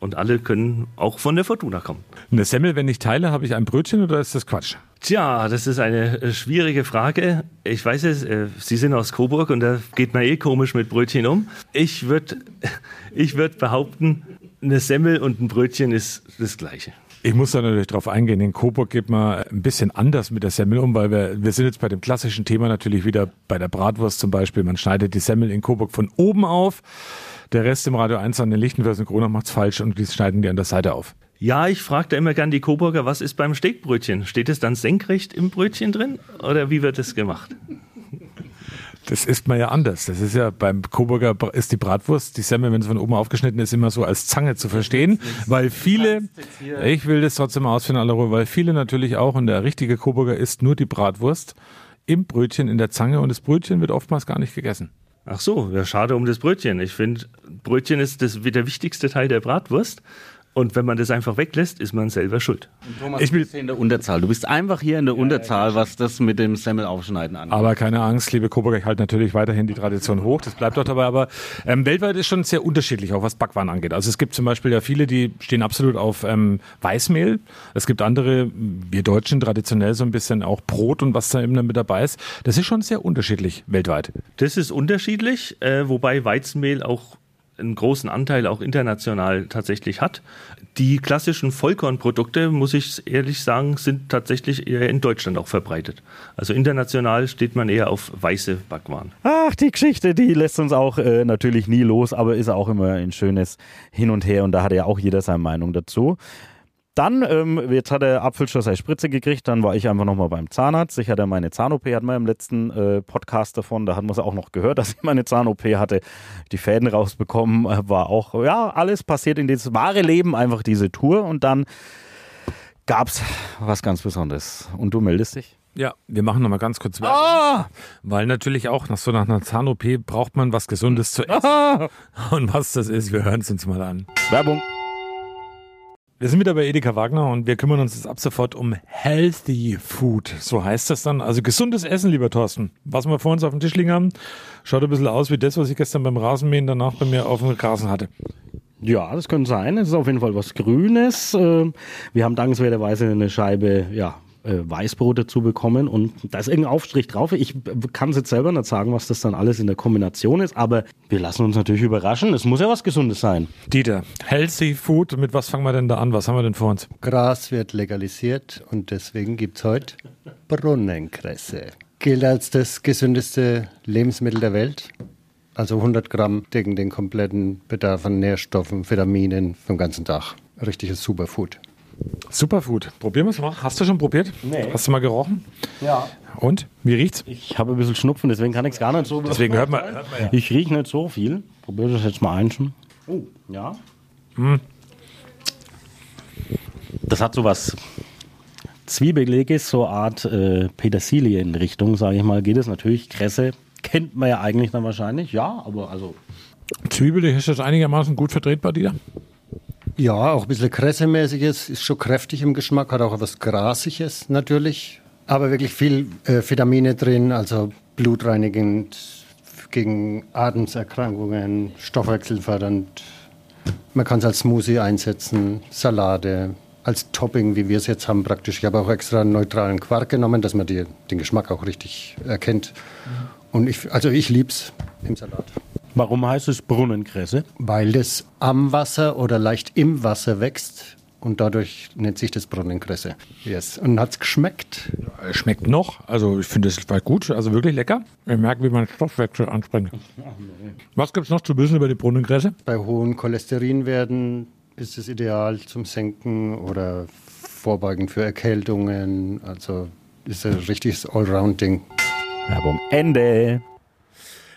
[SPEAKER 22] und alle können auch von der Fortuna kommen.
[SPEAKER 3] Eine Semmel, wenn ich teile, habe ich ein Brötchen oder ist das Quatsch?
[SPEAKER 22] Tja, das ist eine äh, schwierige Frage. Ich weiß es, äh, Sie sind aus Coburg und da geht man eh komisch mit Brötchen um. Ich würde ich würd behaupten, eine Semmel und ein Brötchen ist das Gleiche.
[SPEAKER 3] Ich muss da natürlich drauf eingehen. In Coburg geht man ein bisschen anders mit der Semmel um, weil wir, wir sind jetzt bei dem klassischen Thema natürlich wieder bei der Bratwurst zum Beispiel. Man schneidet die Semmel in Coburg von oben auf. Der Rest im Radio 1 an den und Kronach macht's falsch und die schneiden die an der Seite auf.
[SPEAKER 22] Ja, ich frage da immer gern die Coburger, was ist beim Steakbrötchen? Steht es dann senkrecht im Brötchen drin oder wie wird es gemacht?
[SPEAKER 3] Das isst man ja anders. Das ist ja beim Coburger ist die Bratwurst, die Semmel, wenn es von oben aufgeschnitten ist, immer so als Zange zu verstehen, weil viele, ich will das trotzdem ausführen, alle Ruhe, weil viele natürlich auch und der richtige Coburger isst nur die Bratwurst im Brötchen in der Zange und das Brötchen wird oftmals gar nicht gegessen.
[SPEAKER 22] Ach so, ja, schade um das Brötchen. Ich finde, Brötchen ist das, der wichtigste Teil der Bratwurst. Und wenn man das einfach weglässt, ist man selber schuld.
[SPEAKER 2] Thomas, ich bin hier in der Unterzahl. Du bist einfach hier in der ja, Unterzahl, ja, was das mit dem Semmelaufschneiden angeht.
[SPEAKER 3] Aber keine Angst, liebe Coburger, ich halte natürlich weiterhin die Tradition hoch. Das bleibt doch dabei. Aber ähm, weltweit ist schon sehr unterschiedlich, auch was Backwaren angeht. Also es gibt zum Beispiel ja viele, die stehen absolut auf ähm, Weißmehl. Es gibt andere, wir Deutschen traditionell so ein bisschen auch Brot und was da eben mit dabei ist. Das ist schon sehr unterschiedlich weltweit.
[SPEAKER 22] Das ist unterschiedlich, äh, wobei Weizenmehl auch einen großen Anteil auch international tatsächlich hat. Die klassischen Vollkornprodukte, muss ich ehrlich sagen, sind tatsächlich eher in Deutschland auch verbreitet. Also international steht man eher auf weiße Backwaren.
[SPEAKER 2] Ach, die Geschichte, die lässt uns auch äh, natürlich nie los, aber ist auch immer ein schönes Hin und Her und da hat ja auch jeder seine Meinung dazu. Dann, ähm, jetzt hat der Apfel schon seine Spritze gekriegt, dann war ich einfach nochmal beim Zahnarzt. Ich hatte meine Zahn-OP, hatten wir im letzten äh, Podcast davon, da hat man es auch noch gehört, dass ich meine Zahn-OP hatte, die Fäden rausbekommen, äh, war auch, ja, alles passiert in dieses wahre Leben, einfach diese Tour und dann gab es was ganz Besonderes. Und du meldest dich?
[SPEAKER 3] Ja, wir machen noch mal ganz kurz Werbung.
[SPEAKER 2] Ah!
[SPEAKER 3] Weil natürlich auch nach so nach einer Zahn-OP braucht man was Gesundes zu essen.
[SPEAKER 2] Ah!
[SPEAKER 3] Und was das ist, wir hören es uns mal an.
[SPEAKER 2] Werbung.
[SPEAKER 3] Wir sind wieder bei Edeka Wagner und wir kümmern uns jetzt ab sofort um Healthy Food. So heißt das dann. Also gesundes Essen, lieber Thorsten. Was wir vor uns auf dem Tisch liegen haben, schaut ein bisschen aus wie das, was ich gestern beim Rasenmähen danach bei mir auf dem Rasen hatte.
[SPEAKER 2] Ja, das könnte sein. Es ist auf jeden Fall was Grünes. Ähm, Wir haben dankenswerterweise eine Scheibe, ja, Weißbrot dazu bekommen und da ist irgendein Aufstrich drauf. Ich kann es jetzt selber nicht sagen, was das dann alles in der Kombination ist, aber wir lassen uns natürlich überraschen. Es muss ja was Gesundes sein.
[SPEAKER 3] Dieter, Healthy Food, mit was fangen wir denn da an? Was haben wir denn vor uns?
[SPEAKER 23] Gras wird legalisiert und deswegen gibt es heute Brunnenkresse. Gilt als das gesündeste Lebensmittel der Welt. Also 100 Gramm decken den kompletten Bedarf an Nährstoffen, Vitaminen für den ganzen Tag. Richtiges Superfood.
[SPEAKER 3] Superfood. Probieren wir es mal. Hast du schon probiert?
[SPEAKER 2] Nee.
[SPEAKER 3] Hast du mal gerochen?
[SPEAKER 2] Ja.
[SPEAKER 3] Und? Wie riecht's?
[SPEAKER 2] Ich habe ein bisschen Schnupfen, deswegen kann ich es gar nicht so.
[SPEAKER 3] Deswegen hört man- hört man ja.
[SPEAKER 2] Ich rieche nicht so viel. Probiere das jetzt mal ein schon. Oh, ja.
[SPEAKER 3] Hm.
[SPEAKER 2] Das hat so was Zwiebeliges, so eine Art äh, Petersilie in Richtung, sage ich mal, geht es natürlich. Kresse kennt man ja eigentlich dann wahrscheinlich. Ja, aber also.
[SPEAKER 3] Zwiebelig ist das einigermaßen gut vertretbar, Dieter?
[SPEAKER 23] Ja, auch ein bisschen Kressemäßiges, ist schon kräftig im Geschmack, hat auch etwas Grasiges natürlich. Aber wirklich viel äh, Vitamine drin, also blutreinigend, gegen Atemserkrankungen, stoffwechselfördernd. Man kann es als Smoothie einsetzen, Salate, als Topping, wie wir es jetzt haben praktisch. Ich habe auch extra einen neutralen Quark genommen, dass man die, den Geschmack auch richtig erkennt. Und ich, also ich liebe es im Salat.
[SPEAKER 2] Warum heißt es Brunnenkresse?
[SPEAKER 23] Weil das am Wasser oder leicht im Wasser wächst und dadurch nennt sich das Brunnenkresse. Yes. Und hat es geschmeckt?
[SPEAKER 3] Es schmeckt noch. Also ich finde es war gut, also wirklich lecker. Ich merke, wie mein Stoffwechsel anspringt. Was gibt es noch zu wissen über die Brunnenkresse?
[SPEAKER 23] Bei hohen Cholesterinwerten ist es ideal zum Senken oder vorbeugend für Erkältungen. Also ist ein richtiges Allround-Ding.
[SPEAKER 2] Werbung Ende.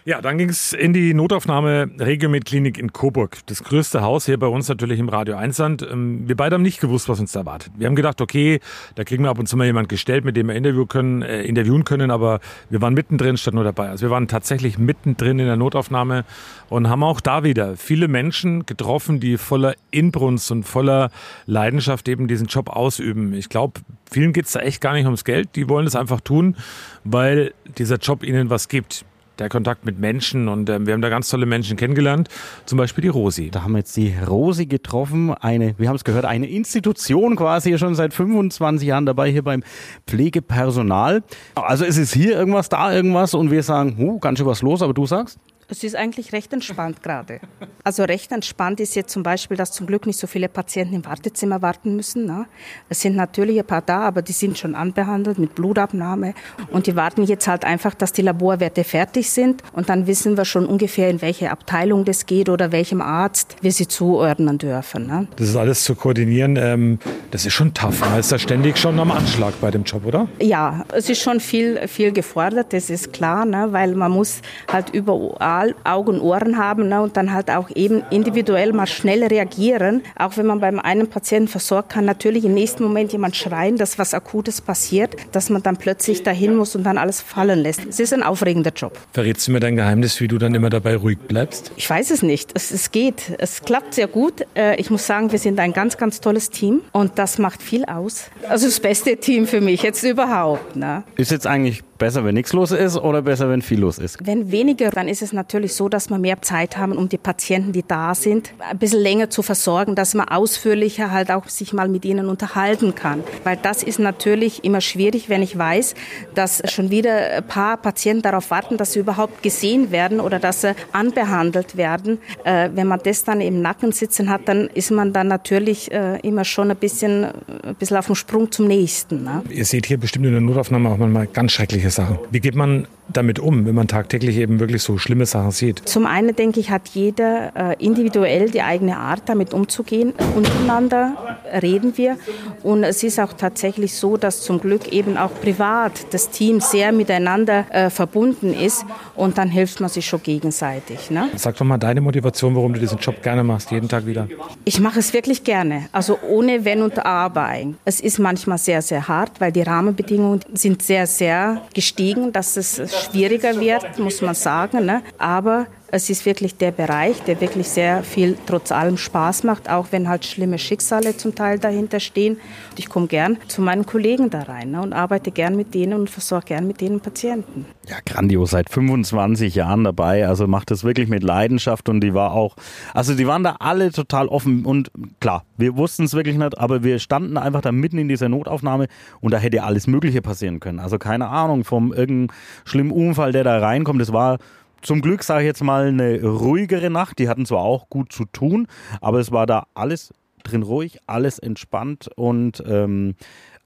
[SPEAKER 3] Ja, dann ging es in die Notaufnahme Regiomed Klinik in Coburg. Das größte Haus hier bei uns natürlich im Radio 1 Land. Ähm, Wir beide haben nicht gewusst, was uns da erwartet. Wir haben gedacht, okay, da kriegen wir ab und zu mal jemand gestellt, mit dem wir Interview können, äh, interviewen können, aber wir waren mittendrin statt nur dabei. Also wir waren tatsächlich mittendrin in der Notaufnahme und haben auch da wieder viele Menschen getroffen, die voller Inbrunst und voller Leidenschaft eben diesen Job ausüben. Ich glaube, vielen geht es da echt gar nicht ums Geld. Die wollen es einfach tun, weil dieser Job ihnen was gibt der Kontakt mit Menschen und ähm, wir haben da ganz tolle Menschen kennengelernt, zum Beispiel die Rosi.
[SPEAKER 2] Da haben wir jetzt die Rosi getroffen, eine, wir haben es gehört, eine Institution quasi schon seit 25 Jahren dabei hier beim Pflegepersonal. Also es ist hier irgendwas, da irgendwas und wir sagen, huh, ganz schön was los, aber du sagst?
[SPEAKER 24] Es ist eigentlich recht entspannt gerade. Also recht entspannt ist jetzt zum Beispiel, dass zum Glück nicht so viele Patienten im Wartezimmer warten müssen. Ne? Es sind natürlich ein paar da, aber die sind schon anbehandelt mit Blutabnahme. Und die warten jetzt halt einfach, dass die Laborwerte fertig sind. Und dann wissen wir schon ungefähr, in welche Abteilung das geht oder welchem Arzt wir sie zuordnen dürfen. Ne?
[SPEAKER 3] Das ist alles zu koordinieren, ähm, das ist schon tough. Man ist da ständig schon am Anschlag bei dem Job, oder?
[SPEAKER 24] Ja, es ist schon viel, viel gefordert, das ist klar, ne? weil man muss halt überall Augen und Ohren haben ne? und dann halt auch eben individuell mal schnell reagieren. Auch wenn man beim einen Patienten versorgt, kann natürlich im nächsten Moment jemand schreien, dass was Akutes passiert, dass man dann plötzlich dahin muss und dann alles fallen lässt. Es ist ein aufregender Job.
[SPEAKER 3] Verrätst du mir dein Geheimnis, wie du dann immer dabei ruhig bleibst?
[SPEAKER 24] Ich weiß es nicht. Es, es geht. Es klappt sehr gut. Äh, Ich muss sagen, wir sind ein ganz, ganz tolles Team und das macht viel aus. Also das beste Team für mich jetzt überhaupt. Ne?
[SPEAKER 2] Ist jetzt eigentlich besser, wenn nichts los ist oder besser, wenn viel los ist?
[SPEAKER 24] Wenn weniger, dann ist es natürlich so, dass wir mehr Zeit haben, um die Patienten, die da sind, ein bisschen länger zu versorgen, dass man ausführlicher halt auch sich mal mit ihnen unterhalten kann. Weil das ist natürlich immer schwierig, wenn ich weiß, dass schon wieder ein paar Patienten darauf warten, dass sie überhaupt gesehen werden oder dass sie anbehandelt werden. Äh, wenn man das dann im Nacken sitzen hat, dann ist man dann natürlich äh, immer schon ein bisschen, ein bisschen auf dem Sprung zum nächsten. Ne?
[SPEAKER 3] Ihr seht hier bestimmt in der Notaufnahme auch manchmal ganz schreckliche Sachen. Wie geht man damit um, wenn man tagtäglich eben wirklich so schlimme Sachen sieht?
[SPEAKER 24] Zum einen denke ich, hat jeder äh, individuell die eigene Art, damit umzugehen. Untereinander reden wir. Und es ist auch tatsächlich so, dass zum Glück eben auch privat das Team sehr miteinander äh, verbunden ist. Und dann hilft man sich schon gegenseitig. Ne?
[SPEAKER 3] Sag doch mal deine Motivation, warum du diesen Job gerne machst, jeden Tag wieder.
[SPEAKER 24] Ich mache es wirklich gerne. Also ohne Wenn und Aber. Es ist manchmal sehr, sehr hart, weil die Rahmenbedingungen sind sehr, sehr gestiegen, dass es schwieriger wird, muss man sagen. Ne? Aber es ist wirklich der Bereich, der wirklich sehr viel trotz allem Spaß macht, auch wenn halt schlimme Schicksale zum Teil dahinter stehen. Ich komme gern zu meinen Kollegen da rein ne, und arbeite gern mit denen und versorge gern mit denen Patienten.
[SPEAKER 2] Ja, grandios, seit 25 Jahren dabei, also macht das wirklich mit Leidenschaft und die war auch, also die waren da alle total offen und klar, wir wussten es wirklich nicht, aber wir standen einfach da mitten in dieser Notaufnahme und da hätte alles Mögliche passieren können. Also keine Ahnung vom irgendeinem schlimmen Unfall, der da reinkommt, das war zum Glück sage ich jetzt mal eine ruhigere Nacht. Die hatten zwar auch gut zu tun, aber es war da alles drin ruhig, alles entspannt und ähm,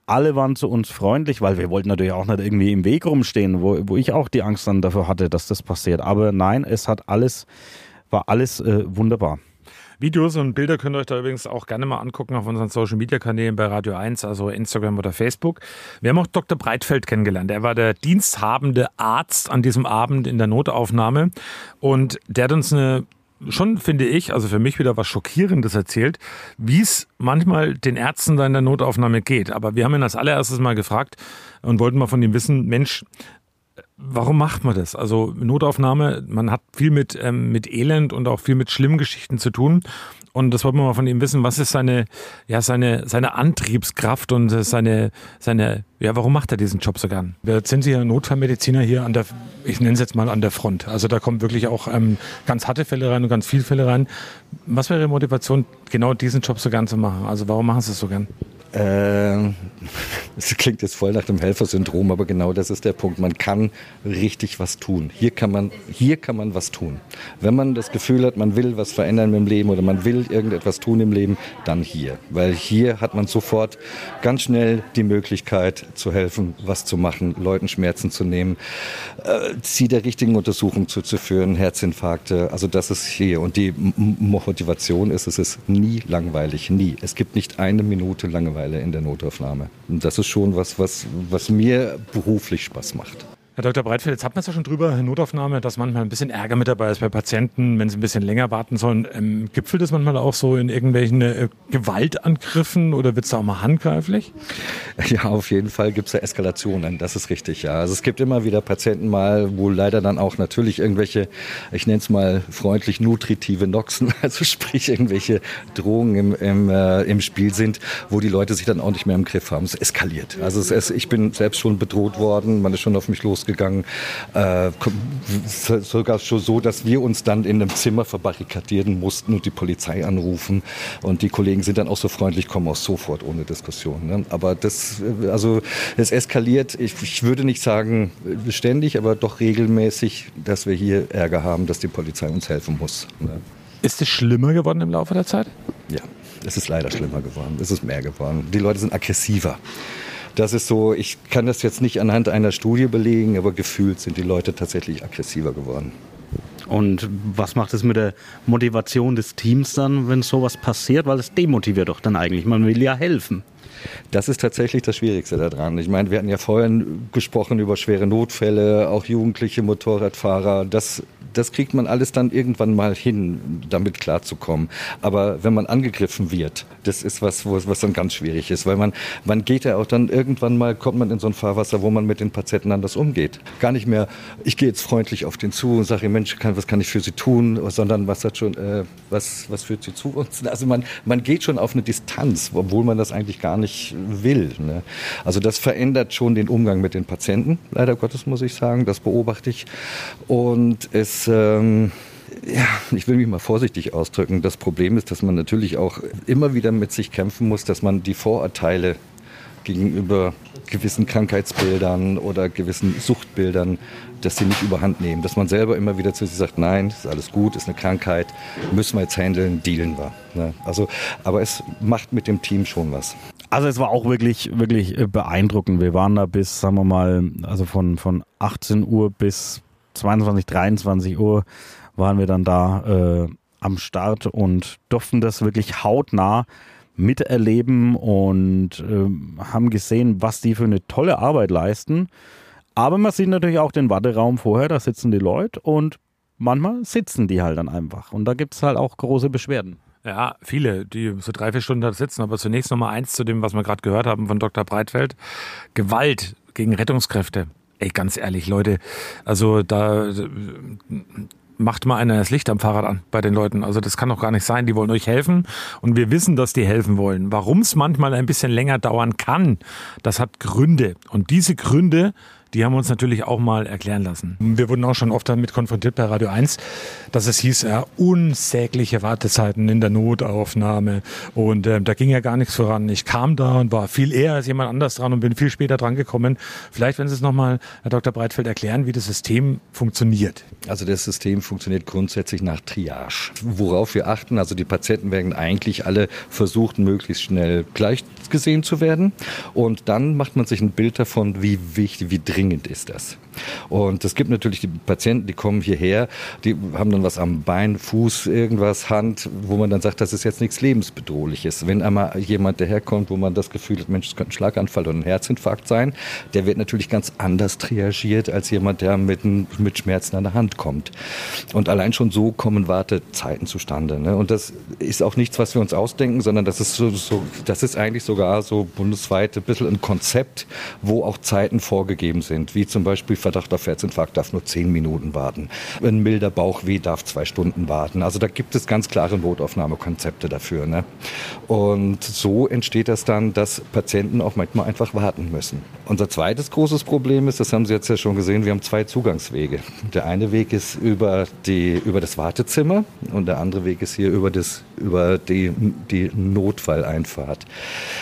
[SPEAKER 2] alle waren zu uns freundlich, weil wir wollten natürlich auch nicht irgendwie im Weg rumstehen, wo, wo ich auch die Angst dann dafür hatte, dass das passiert. Aber nein, es hat alles, war alles äh, wunderbar.
[SPEAKER 3] Videos und Bilder könnt ihr euch da übrigens auch gerne mal angucken auf unseren Social Media Kanälen bei Radio 1, also Instagram oder Facebook. Wir haben auch Dr. Breitfeld kennengelernt. Er war der diensthabende Arzt an diesem Abend in der Notaufnahme und der hat uns eine schon, finde ich, also für mich wieder was Schockierendes erzählt, wie es manchmal den Ärzten da in der Notaufnahme geht. Aber wir haben ihn als allererstes mal gefragt und wollten mal von ihm wissen, Mensch, Warum macht man das? Also Notaufnahme, man hat viel mit, ähm, mit Elend und auch viel mit schlimmen Geschichten zu tun. Und das wollten wir mal von ihm wissen, was ist seine, ja, seine, seine Antriebskraft und seine, seine, ja, warum macht er diesen Job so gern? Jetzt sind Sie ja Notfallmediziner hier an der, ich nenne es jetzt mal an der Front. Also da kommen wirklich auch ähm, ganz harte Fälle rein und ganz viele Fälle rein. Was wäre Ihre Motivation, genau diesen Job so gern zu machen? Also warum machen Sie es so gern?
[SPEAKER 25] Äh, es klingt jetzt voll nach dem Helfersyndrom, aber genau das ist der Punkt. Man kann richtig was tun. Hier kann man, hier kann man was tun. Wenn man das Gefühl hat, man will was verändern im Leben oder man will irgendetwas tun im Leben, dann hier. Weil hier hat man sofort ganz schnell die Möglichkeit zu helfen, was zu machen, Leuten Schmerzen zu nehmen, äh, sie der richtigen Untersuchung zuzuführen, Herzinfarkte. Also das ist hier. Und die Motivation ist, es ist nie langweilig, nie. Es gibt nicht eine Minute Langeweile Langeweile in der Notaufnahme. Und das ist schon was, was, was mir beruflich Spaß macht.
[SPEAKER 3] Herr Dr. Breitfeld, jetzt hat man es ja schon drüber, Notaufnahme, dass manchmal ein bisschen Ärger mit dabei ist bei Patienten, wenn sie ein bisschen länger warten sollen. Ähm, gipfelt das manchmal auch so in irgendwelchen äh, Gewaltangriffen oder wird es da auch mal handgreiflich?
[SPEAKER 25] Ja, auf jeden Fall gibt es ja Eskalationen, das ist richtig, ja. Also es gibt immer wieder Patienten mal, wo leider dann auch natürlich irgendwelche, ich nenne es mal freundlich nutritive Noxen, also sprich irgendwelche Drohungen im, im, äh, im Spiel sind, wo die Leute sich dann auch nicht mehr im Griff haben. Es eskaliert. Also es, es, ich bin selbst schon bedroht worden, man ist schon auf mich los losgegangen. Äh, sogar schon so, dass wir uns dann in einem Zimmer verbarrikadieren mussten und die Polizei anrufen. Und die Kollegen sind dann auch so freundlich, kommen auch sofort ohne Diskussion. Ne? Aber das, also es eskaliert, ich, ich würde nicht sagen beständig, aber doch regelmäßig, dass wir hier Ärger haben, dass die Polizei uns helfen muss. Ne?
[SPEAKER 3] Ist es schlimmer geworden im Laufe der Zeit?
[SPEAKER 25] Ja, es ist leider schlimmer geworden. Es ist mehr geworden. Die Leute sind aggressiver. Das ist so, ich kann das jetzt nicht anhand einer Studie belegen, aber gefühlt sind die Leute tatsächlich aggressiver geworden.
[SPEAKER 2] Und was macht es mit der Motivation des Teams dann, wenn sowas passiert? Weil es demotiviert doch dann eigentlich. Man will ja helfen.
[SPEAKER 25] Das ist tatsächlich das Schwierigste daran. Ich meine, wir hatten ja vorhin gesprochen über schwere Notfälle, auch jugendliche Motorradfahrer. Das das kriegt man alles dann irgendwann mal hin, damit klarzukommen. Aber wenn man angegriffen wird, das ist was, was dann ganz schwierig ist, weil man, man geht ja auch dann irgendwann mal, kommt man in so ein Fahrwasser, wo man mit den Patienten anders umgeht. Gar nicht mehr, ich gehe jetzt freundlich auf den zu und sage, Mensch, kann, was kann ich für Sie tun, sondern was hat schon, äh, was, was führt Sie zu uns? Also man, man geht schon auf eine Distanz, obwohl man das eigentlich gar nicht will. Ne? Also das verändert schon den Umgang mit den Patienten, leider Gottes muss ich sagen, das beobachte ich. Und es ähm, ja, ich will mich mal vorsichtig ausdrücken. Das Problem ist, dass man natürlich auch immer wieder mit sich kämpfen muss, dass man die Vorurteile gegenüber gewissen Krankheitsbildern oder gewissen Suchtbildern, dass sie nicht überhand nehmen. Dass man selber immer wieder zu sich sagt, nein, ist alles gut, ist eine Krankheit, müssen wir jetzt handeln, dealen wir. Ne? Also, aber es macht mit dem Team schon was.
[SPEAKER 2] Also es war auch wirklich, wirklich äh, beeindruckend. Wir waren da bis, sagen wir mal, also von, von 18 Uhr bis 22, 23 Uhr waren wir dann da äh, am Start und durften das wirklich hautnah miterleben und äh, haben gesehen, was die für eine tolle Arbeit leisten. Aber man sieht natürlich auch den Warteraum vorher, da sitzen die Leute und manchmal sitzen die halt dann einfach. Und da gibt es halt auch große Beschwerden.
[SPEAKER 3] Ja, viele, die so drei, vier Stunden da sitzen. Aber zunächst noch mal eins zu dem, was wir gerade gehört haben von Dr. Breitfeld. Gewalt gegen Rettungskräfte. Ey, ganz ehrlich, Leute, also da macht mal einer das Licht am Fahrrad an bei den Leuten. Also das kann doch gar nicht sein. Die wollen euch helfen und wir wissen, dass die helfen wollen. Warum es manchmal ein bisschen länger dauern kann, das hat Gründe. Und diese Gründe die haben uns natürlich auch mal erklären lassen. Wir wurden auch schon oft damit konfrontiert bei Radio 1, dass es hieß, ja, unsägliche Wartezeiten in der Notaufnahme und äh, da ging ja gar nichts voran. Ich kam da und war viel eher als jemand anders dran und bin viel später dran gekommen. Vielleicht, wenn Sie es nochmal, Herr Dr. Breitfeld, erklären, wie das System funktioniert.
[SPEAKER 25] Also das System funktioniert grundsätzlich nach Triage. Worauf wir achten, also die Patienten werden eigentlich alle versucht, möglichst schnell gleich gesehen zu werden. Und dann macht man sich ein Bild davon, wie wichtig, wie dringend ist das. Und es gibt natürlich die Patienten, die kommen hierher, die haben dann was am Bein, Fuß, irgendwas, Hand, wo man dann sagt, das ist jetzt nichts lebensbedrohliches. Wenn einmal jemand daherkommt, wo man das Gefühl hat, Mensch, es könnte ein Schlaganfall oder ein Herzinfarkt sein, der wird natürlich ganz anders triagiert als jemand, der mit, mit Schmerzen an der Hand kommt. Und allein schon so kommen Wartezeiten zustande. Ne? Und das ist auch nichts, was wir uns ausdenken, sondern das ist so, so das ist eigentlich sogar so bundesweit ein bisschen ein Konzept, wo auch Zeiten vorgegeben sind, wie zum Beispiel Verdacht auf Herzinfarkt darf nur zehn Minuten warten. Ein milder Bauchweh darf zwei Stunden warten. Also da gibt es ganz klare Notaufnahmekonzepte dafür. Ne? Und so entsteht das dann, dass Patienten auch manchmal einfach warten müssen. Unser zweites großes Problem ist, das haben Sie jetzt ja schon gesehen, wir haben zwei Zugangswege. Der eine Weg ist über, die, über das Wartezimmer und der andere Weg ist hier über, das, über die, die Notfalleinfahrt.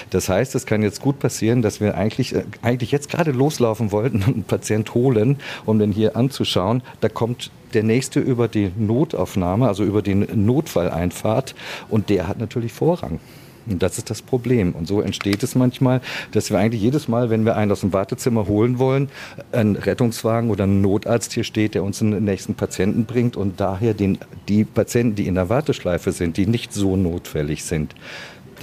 [SPEAKER 25] Das heißt, es kann jetzt gut passieren, dass wir eigentlich, äh, eigentlich jetzt gerade loslaufen wollten und einen Patient holen holen, um den hier anzuschauen. Da kommt der nächste über die Notaufnahme, also über die Notfalleinfahrt und der hat natürlich Vorrang. Und das ist das Problem. Und so entsteht es manchmal, dass wir eigentlich jedes Mal, wenn wir einen aus dem Wartezimmer holen wollen, ein Rettungswagen oder ein Notarzt hier steht, der uns den nächsten Patienten bringt und daher den, die Patienten, die in der Warteschleife sind, die nicht so notfällig sind,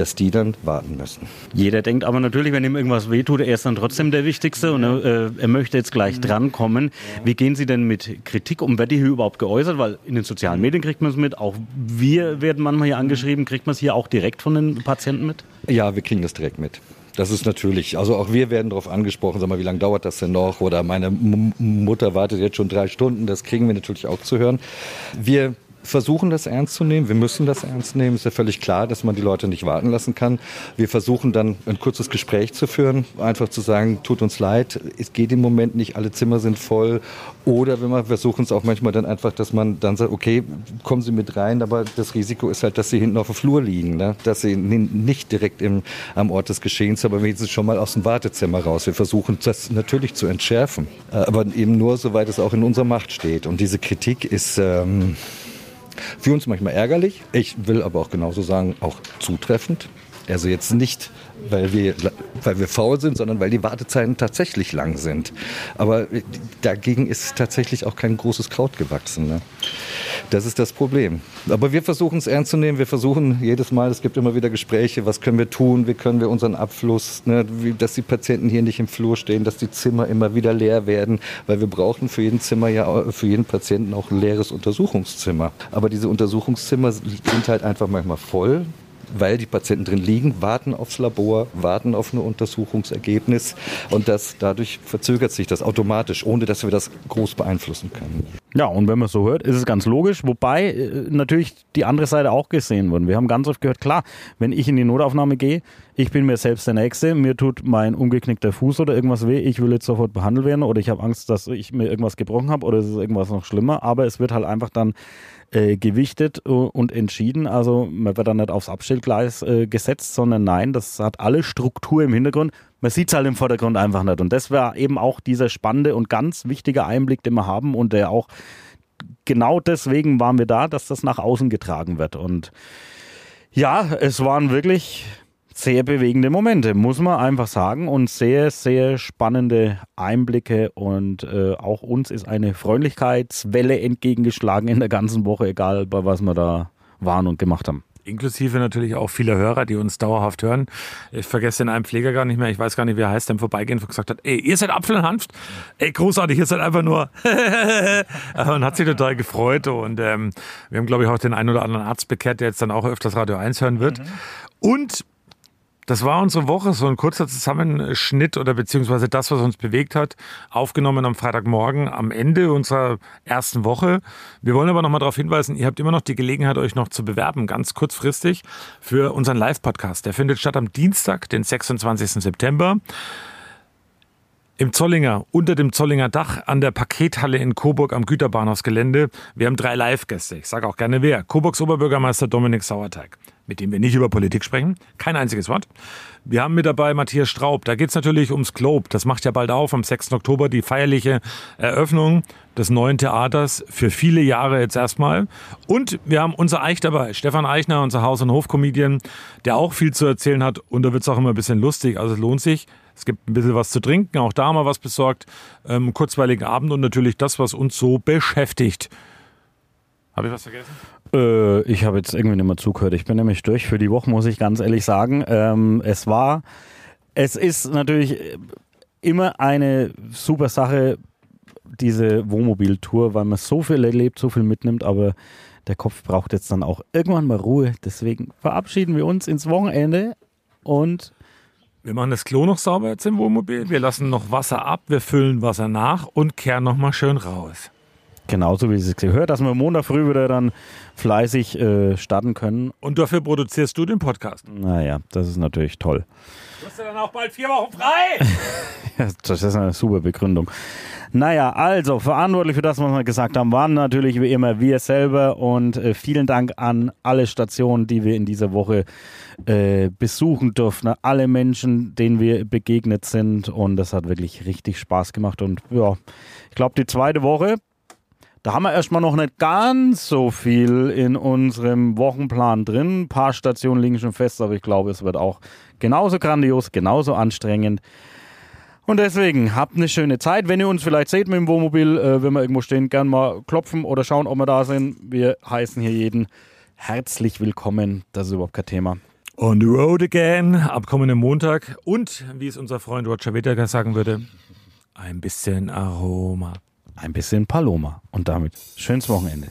[SPEAKER 25] dass die dann warten müssen.
[SPEAKER 2] Jeder denkt aber natürlich, wenn ihm irgendwas wehtut, er ist dann trotzdem der Wichtigste und er, äh, er möchte jetzt gleich mhm. drankommen. Wie gehen Sie denn mit Kritik um? Wird die hier überhaupt geäußert? Weil in den sozialen Medien kriegt man es mit, auch wir werden manchmal hier angeschrieben. Kriegt man es hier auch direkt von den Patienten mit?
[SPEAKER 25] Ja, wir kriegen das direkt mit. Das ist natürlich, also auch wir werden darauf angesprochen, sag mal, wie lange dauert das denn noch? Oder meine M Mutter wartet jetzt schon drei Stunden, das kriegen wir natürlich auch zu hören. Wir versuchen das ernst zu nehmen. Wir müssen das ernst nehmen. Ist ja völlig klar, dass man die Leute nicht warten lassen kann. Wir versuchen dann ein kurzes Gespräch zu führen, einfach zu sagen, tut uns leid, es geht im Moment nicht, alle Zimmer sind voll. Oder wenn wir versuchen es auch manchmal dann einfach, dass man dann sagt, okay, kommen Sie mit rein, aber das Risiko ist halt, dass Sie hinten auf dem Flur liegen, ne? dass Sie nicht direkt im, am Ort des Geschehens, aber wenigstens schon mal aus dem Wartezimmer raus. Wir versuchen das natürlich zu entschärfen, äh, aber eben nur, soweit es auch in unserer Macht steht. Und diese Kritik ist... Ähm, für uns manchmal ärgerlich. Ich will aber auch genauso sagen, auch zutreffend. Also jetzt nicht, weil wir, weil wir faul sind, sondern weil die Wartezeiten tatsächlich lang sind. Aber dagegen ist tatsächlich auch kein großes Kraut gewachsen. Ne? Das ist das Problem. Aber wir versuchen es ernst zu nehmen. Wir versuchen jedes Mal, es gibt immer wieder Gespräche, was können wir tun, wie können wir unseren Abfluss, ne, wie, dass die Patienten hier nicht im Flur stehen, dass die Zimmer immer wieder leer werden, weil wir brauchen für jeden Zimmer ja, für jeden Patienten auch ein leeres Untersuchungszimmer. Aber diese Untersuchungszimmer sind halt einfach manchmal voll weil die Patienten drin liegen, warten aufs Labor, warten auf ein Untersuchungsergebnis und das, dadurch verzögert sich das automatisch, ohne dass wir das groß beeinflussen können.
[SPEAKER 2] Ja, und wenn man so hört, ist es ganz logisch, wobei äh, natürlich die andere Seite auch gesehen wurde. Wir haben ganz oft gehört, klar, wenn ich in die Notaufnahme gehe, ich bin mir selbst der Nächste, mir tut mein umgeknickter Fuß oder irgendwas weh, ich will jetzt sofort behandelt werden oder ich habe Angst, dass ich mir irgendwas gebrochen habe oder es ist irgendwas noch schlimmer, aber es wird halt einfach dann äh, gewichtet äh, und entschieden. Also man wird dann nicht aufs Abstellgleis äh, gesetzt, sondern nein, das hat alle Struktur im Hintergrund. man sieht es halt im Vordergrund einfach nicht. Und das war eben auch dieser spannende und ganz wichtige Einblick, den wir haben und der auch genau deswegen waren wir da, dass das nach außen getragen wird. Und ja, es waren wirklich sehr bewegende Momente, muss man einfach sagen. Und sehr, sehr spannende Einblicke. Und äh, auch uns ist eine Freundlichkeitswelle entgegengeschlagen in der ganzen Woche, egal bei was wir da waren und gemacht haben.
[SPEAKER 3] Inklusive natürlich auch vieler Hörer, die uns dauerhaft hören. Ich vergesse den einen Pfleger gar nicht mehr. Ich weiß gar nicht, wie er heißt, der im Vorbeigehen gesagt hat, ey, ihr seid Apfel und Hanft. Ey, großartig, ihr seid einfach nur. und hat sich total gefreut. Und ähm, wir haben, glaube ich, auch den einen oder anderen Arzt bekehrt, der jetzt dann auch öfters Radio 1 hören wird. Und das war unsere Woche, so ein kurzer Zusammenschnitt oder beziehungsweise das, was uns bewegt hat, aufgenommen am Freitagmorgen am Ende unserer ersten Woche. Wir wollen aber nochmal darauf hinweisen, ihr habt immer noch die Gelegenheit, euch noch zu bewerben, ganz kurzfristig, für unseren Live-Podcast. Der findet statt am Dienstag, den 26. September. Im Zollinger, unter dem Zollinger Dach an der Pakethalle in Coburg am Güterbahnhofsgelände. Wir haben drei Live-Gäste. Ich sage auch gerne wer. Coburgs Oberbürgermeister Dominik Sauerteig, mit dem wir nicht über Politik sprechen. Kein einziges Wort. Wir haben mit dabei Matthias Straub. Da geht es natürlich ums Globe. Das macht ja bald auf am 6. Oktober die feierliche Eröffnung des neuen Theaters für viele Jahre jetzt erstmal. Und wir haben unser Eich dabei, Stefan Eichner, unser Haus- und Hofcomedian, der auch viel zu erzählen hat. Und da wird es auch immer ein bisschen lustig. Also es lohnt sich. Es gibt ein bisschen was zu trinken, auch da wir was besorgt. Ähm, kurzweiligen Abend und natürlich das, was uns so beschäftigt. Habe ich was vergessen?
[SPEAKER 2] Äh, ich habe jetzt irgendwie nicht mehr zugehört. Ich bin nämlich durch für die Woche, muss ich ganz ehrlich sagen. Ähm, es war, es ist natürlich immer eine super Sache, diese Wohnmobiltour, weil man so viel erlebt, so viel mitnimmt, aber der Kopf braucht jetzt dann auch irgendwann mal Ruhe. Deswegen verabschieden wir uns ins Wochenende und
[SPEAKER 3] Wir machen das Klo noch sauber jetzt im Wohnmobil. Wir lassen noch Wasser ab, wir füllen Wasser nach und kehren nochmal schön raus.
[SPEAKER 2] Genauso wie es gehört, dass wir Montag früh wieder dann fleißig äh, starten können.
[SPEAKER 3] Und dafür produzierst du den Podcast.
[SPEAKER 2] Naja, das ist natürlich toll.
[SPEAKER 3] Du hast ja dann auch bald vier Wochen frei.
[SPEAKER 2] Das ist eine super Begründung. Naja, also verantwortlich für das, was wir gesagt haben, waren natürlich wie immer wir selber und äh, vielen Dank an alle Stationen, die wir in dieser Woche äh, besuchen durften, alle Menschen, denen wir begegnet sind und das hat wirklich richtig Spaß gemacht und ja, ich glaube die zweite Woche, da haben wir erstmal noch nicht ganz so viel in unserem Wochenplan drin. Ein paar Stationen liegen schon fest, aber ich glaube, es wird auch genauso grandios, genauso anstrengend. Und deswegen habt eine schöne Zeit. Wenn ihr uns vielleicht seht mit dem Wohnmobil, äh, wenn wir irgendwo stehen, gern mal klopfen oder schauen, ob wir da sind. Wir heißen hier jeden herzlich willkommen. Das ist überhaupt kein Thema.
[SPEAKER 3] On the road again, ab kommenden Montag. Und, wie es unser Freund Roger Whittaker sagen würde, ein bisschen Aroma
[SPEAKER 2] ein bisschen Paloma. Und damit schönes Wochenende.